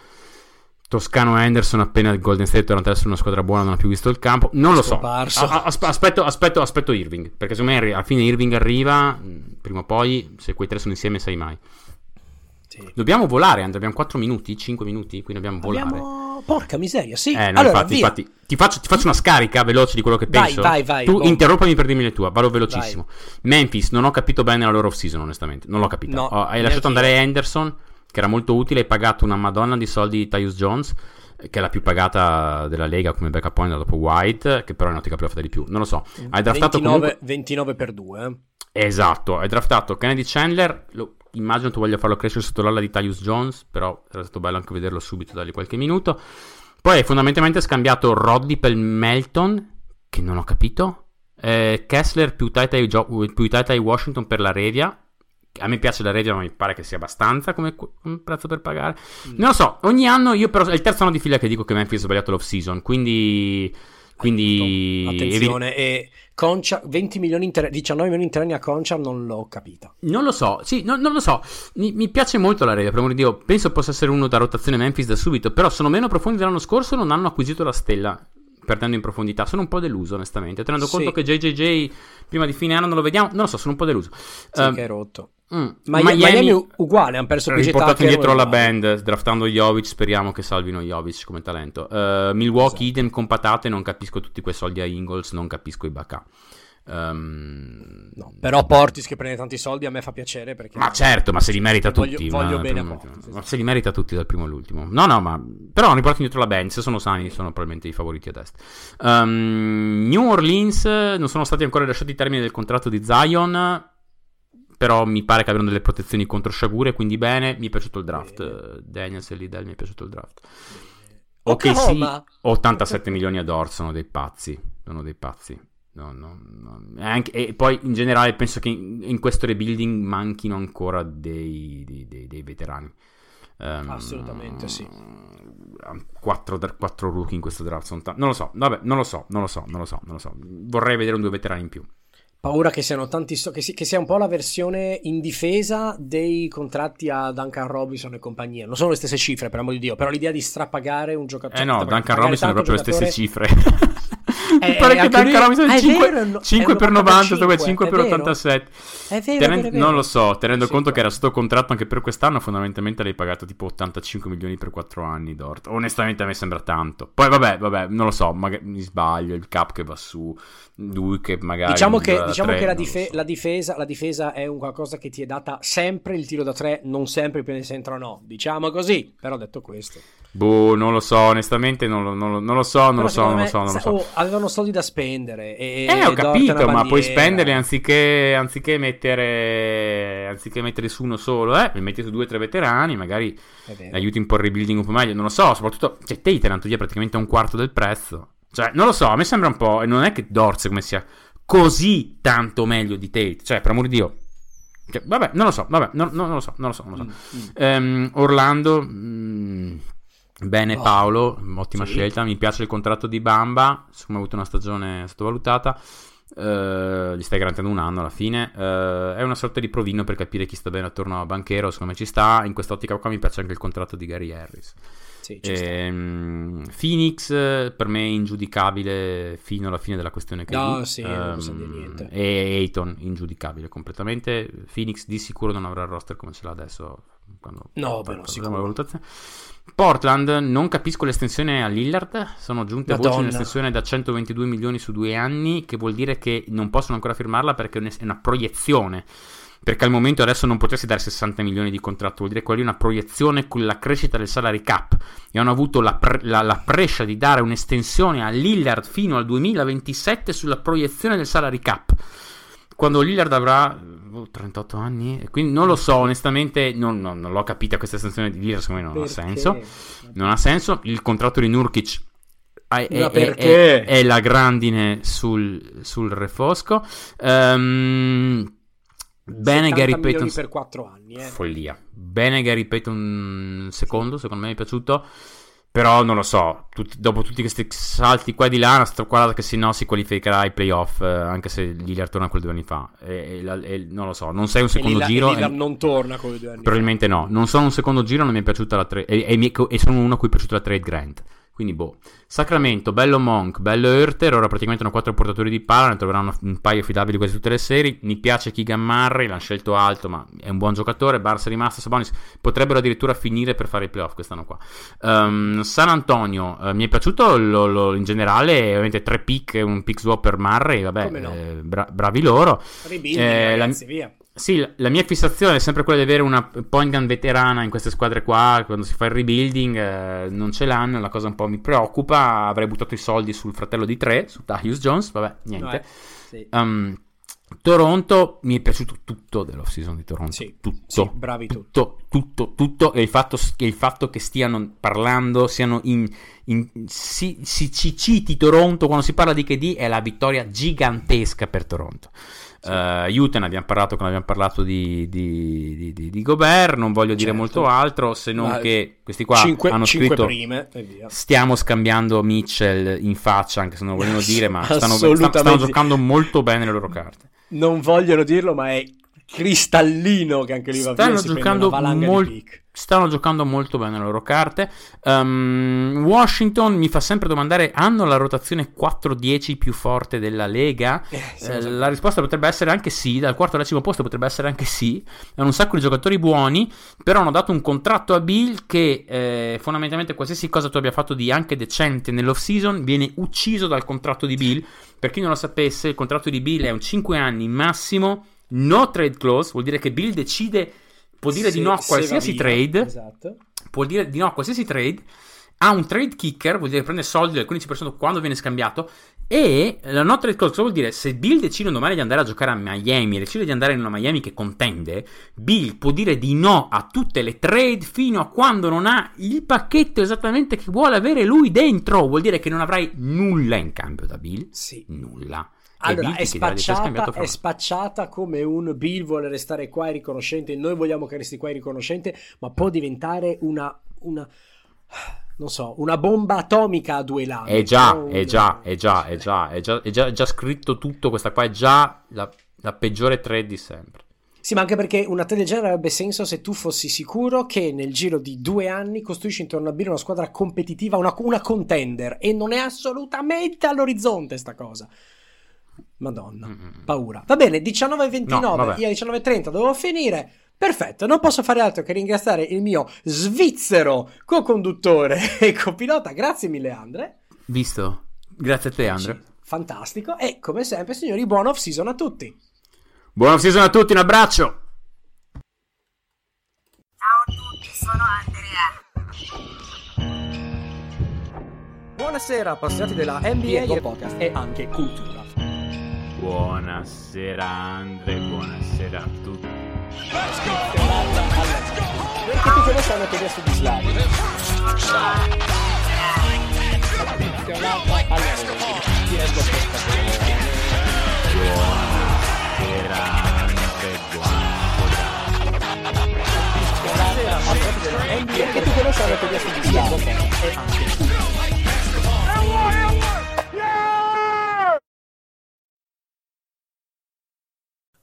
Toscano Anderson appena il Golden State torna ad essere una squadra buona non ha più visto il campo. Non lo so. Scomparso. A- a- aspe- aspetto, aspetto, aspetto Irving, perché secondo me alla fine Irving arriva, prima o poi, se quei tre sono insieme sai mai. Sì. Dobbiamo volare, Andrea, abbiamo 4 minuti, 5 minuti, quindi dobbiamo volare. Abbiamo... Porca miseria, sì. Eh, no, allora, infatti, infatti, ti faccio, ti faccio una scarica veloce di quello che Vai, penso. vai, vai, Tu bomba. interrompami per dirmi le tue, vado velocissimo. Memphis, non ho capito bene la loro off-season, onestamente. Non l'ho capita. No, Oh, hai lasciato io. andare Anderson, che era molto utile, hai pagato una madonna di soldi di Tyus Jones, che è la più pagata della Lega come backup point dopo White, che però in ottica playoff di più. Non lo so. Hai draftato 29, comunque... 29 per 2. eh. Esatto, hai draftato Kennedy Chandler, lo- immagino tu voglia farlo crescere sotto l'ala di Tyus Jones, però era stato bello anche vederlo subito, dargli qualche minuto. Poi fondamentalmente scambiato Roddy per Melton, che non ho capito, eh, Kessler più Taitai più Taitai Washington per la Revia. A me piace la Revia, ma mi pare che sia abbastanza come, come prezzo per pagare. Non lo so, ogni anno io però è il terzo anno di fila che dico che Memphis ha sbagliato l'off season, quindi... Quindi Attenzione, e Concha, 20 milioni inter- 19 milioni interni a Concha non l'ho capita. Non lo so, sì, no- non lo so. Mi, mi piace molto la Revia, per amor di Dio. Penso possa essere uno da rotazione Memphis da subito. Però sono meno profondi dell'anno scorso. Non hanno acquisito la stella. Perdendo in profondità. Sono un po' deluso, onestamente. Tenendo Sì. conto che JJJ prima di fine anno non lo vediamo. Non lo so, sono un po' deluso. Sì, Eh, che è rotto. Mm, Ma Miami, u- uguale, hanno perso PJ riportato Tucker, indietro alla uguale. band draftando Jovic speriamo che salvino Jovic come talento Eh, Milwaukee idem con patate non capisco tutti quei soldi a Ingles non capisco i Bacà Ehm, No, però Portis che prende tanti soldi a me fa piacere perché... Ma certo, ma se li merita Voglio- tutti. voglio ma, bene a Portis, ma se li merita tutti dal primo all'ultimo. No, no, ma però non riportano dietro la band. Se sono sani, sono probabilmente i favoriti ad est. Ehm, New Orleans eh, non sono stati ancora lasciati i termini del contratto di Zion. Però mi pare che abbiano delle protezioni contro sciagure. Quindi bene. Mi è piaciuto il draft. Eh, Daniels e Liddell mi è piaciuto il draft. Ok, sì, Oklahoma. 87 milioni ad or sono dei pazzi. Sono dei pazzi. No, no, no. E, anche- e poi in generale penso che in, in questo rebuilding manchino ancora dei, dei- dei- dei veterani. Ehm, Assolutamente, sì. Quattro, dra- quattro rookie in questo draft sono tanti. Non lo so, vabbè, non lo so, non lo so, non lo so, non lo so. Vorrei vedere un due veterani in più. Paura che siano tanti so- che, si- che sia un po' la versione in difesa dei contratti a Duncan Robinson e compagnia. Non sono le stesse cifre, per amor di Dio, però l'idea di strapagare un giocatore Eh no, cioè, Duncan Robinson è proprio le stesse cifre. Mi Eh, pare eh, che anche Duncan lui- Robinson ah, è 5, vero, è no- 5 è per 90, sto 5 è per vero. 87. È vero, Tenen- è vero, è vero. Non lo so, tenendo Sì, conto che qua. era sotto contratto anche per quest'anno, fondamentalmente l'hai pagato tipo 85 milioni per 4 anni Dort. Onestamente a me sembra tanto. Poi vabbè, vabbè, non lo so, magari mi sbaglio, il cap che va su, lui che magari... Diciamo che, diciamo tre, che la, dife- so. la difesa, la difesa è un qualcosa che ti è data sempre il tiro da tre, non sempre il piede centro no. Diciamo così, però detto questo. Boh, non lo so, onestamente non lo, non lo- non lo so, non Però lo so, non lo secondo so, me, non lo so. oh, avevano soldi da spendere. E, Eh, ho e capito, ma puoi spenderli anziché, anziché mettere anziché mettere su uno solo, eh, metti su due o tre veterani, magari aiuti un po' il rebuilding un po' meglio, non lo so, soprattutto, cioè, Tate via praticamente a un quarto del prezzo. Cioè, non lo so, a me sembra un po', e non è che Dorse come sia così tanto meglio di Tate, cioè, per amor di Dio. Cioè, vabbè, non lo so, vabbè, non, non lo so, non lo so, non lo so. Mm, mm. Ehm, Orlando, mm, bene Oh, Paolo, ottima sì. scelta. Mi piace il contratto di Bamba. Siccome ha avuto una stagione sottovalutata, eh, gli stai garantendo un anno alla fine. Eh, è una sorta di provino per capire chi sta bene attorno a Banchero. Secondo me ci sta. In quest'ottica qua mi piace anche il contratto di Gary Harris. Sì, sta. Ehm, Phoenix per me è ingiudicabile fino alla fine della questione che No, sì, non posso dire niente. E Ayton ingiudicabile completamente. Phoenix di sicuro non avrà il roster come ce l'ha adesso. Quando No, faremo sicuro. la valutazione. Portland non capisco l'estensione a Lillard. Sono giunte voci di Madonna. un'estensione da 122 milioni su due anni. Che vuol dire che non possono ancora firmarla perché è un- è una proiezione. Perché al momento adesso non potresti dare 60 milioni di contratto, vuol dire che quella è una proiezione con la crescita del salary cap. E hanno avuto la, pre- la- la prescia di dare un'estensione a Lillard fino al 2027 sulla proiezione del salary cap. quando Lillard avrà 38 anni, e quindi non lo so, onestamente non, non- non l'ho capita questa estensione di Lillard, secondo me non ha Perché? senso. Non ha senso. Il contratto di Nurkic è, è- è- è- la grandine sul, sul refosco. Ehm, bene 70 Gary Payton. per 4 anni, eh. Follia. Bene Gary Payton secondo, secondo me mi è piaciuto. Però non lo so, tutti- dopo tutti questi salti qua e di là, una squadra che se no si qualificherà ai playoff, eh, anche se Lillard torna quel due anni fa. E- e e non lo so, non sei un secondo Lillard- giro. Lillard non torna come due anni fa. Probabilmente no, non sono un secondo giro, non mi è piaciuta la trade. E sono uno a cui è piaciuta la trade Grant. Quindi, boh. Sacramento, bello Monk, bello Hurter. Ora praticamente hanno quattro portatori di palla. Ne troveranno un paio affidabili quasi tutte le serie. Mi piace Keegan Murray, l'hanno scelto alto, ma è un buon giocatore. Barça è rimasto. Sabonis potrebbero addirittura finire per fare i playoff quest'anno qua. Ehm, San Antonio, eh, mi è piaciuto lo- lo- in generale. Ovviamente tre pick un pick swap per Murray. Vabbè, no? eh, bra- bravi loro. Rebuilding, Eh, la- ragazzi, via. Sì, la- mia fissazione è sempre quella di avere una point gun veterana in queste squadre qua. Quando si fa il rebuilding, eh, non ce l'hanno. La cosa un po' mi preoccupa. Avrei buttato i soldi sul fratello di tre, su Tyus Jones. Vabbè, niente. No, eh, sì. Um, Toronto mi è piaciuto tutto dell'off season di Toronto. Sì, tutto, sì, bravi tutti. tutto, tutto, tutto. E il fatto, che il fatto che stiano parlando, siano in. in- si, si ci citi Toronto quando si parla di KD è la vittoria gigantesca per Toronto. Uh, Utah ne abbiamo parlato quando abbiamo parlato di, di, di- di- Gobert. Non voglio dire Certo. molto altro se non Ma che questi qua cinque, hanno cinque scritto. prime. Stiamo scambiando Mitchell in faccia, anche se non vogliono dire, ma stanno, sta- Assolutamente. stanno giocando molto bene le loro carte. Non vogliono dirlo, ma è cristallino che anche lì va via. Stanno prende giocando, mol- stanno giocando molto bene le loro carte. Um, Washington mi fa sempre domandare: hanno la rotazione 4-10 più forte della Lega? Eh, sì, Eh, la risposta potrebbe essere anche sì. Dal quarto al decimo posto potrebbe essere anche sì. Hanno un sacco di giocatori buoni. Però hanno dato un contratto a Bill che eh, fondamentalmente qualsiasi cosa tu abbia fatto di anche decente nell'off season viene ucciso dal contratto di Bill. Per chi non lo sapesse, il contratto di Bill è un 5 anni massimo. No trade clause, vuol dire che Bill decide, può dire Se- di no a qualsiasi trade Esatto. può dire di no a qualsiasi trade. Ha un trade kicker, vuol dire che prende soldi del 15% quando viene scambiato. E la no trade clause vuol dire se Bill decide domani di andare a giocare a Miami, decide di andare in una Miami che contende, Bill può dire di no a tutte le trade fino a quando non ha il pacchetto esattamente che vuole avere lui dentro. Vuol dire che non avrai nulla in cambio da Bill. Sì. Nulla. Allora, è spacciata, è un- spacciata come un Bill vuole restare qua e riconoscente, noi vogliamo che resti qua e riconoscente, ma può diventare una, una non so, una bomba atomica a due lati. È già, no? è già, è già, è già, è già, è già, è già scritto tutto. Questa qua è già la, la peggiore trade di sempre. Sì, ma anche perché una del genere avrebbe senso se tu fossi sicuro che nel giro di due anni costruisci intorno a Bill una squadra competitiva, una, una contender, e non è assolutamente all'orizzonte sta cosa. Madonna, Mm-mm. paura. Va bene, 19.29, No, io alle 19.30 dovevo finire. Perfetto, non posso fare altro che ringraziare il mio svizzero co-conduttore e copilota. Grazie mille, Andre. Visto? Grazie a te, Andre. Fantastico. E come sempre, signori, buon off season a tutti. Buona season a tutti, un abbraccio! Ciao a tutti, sono Andrea. Buonasera, appassionati della NBA e podcast e anche cultura. Buonasera, Andre, buonasera a tutti. Perché tutte le sanno che adesso di Slavi. Buonasera, Andre, buonasera. Perché tutte le sanno che adesso di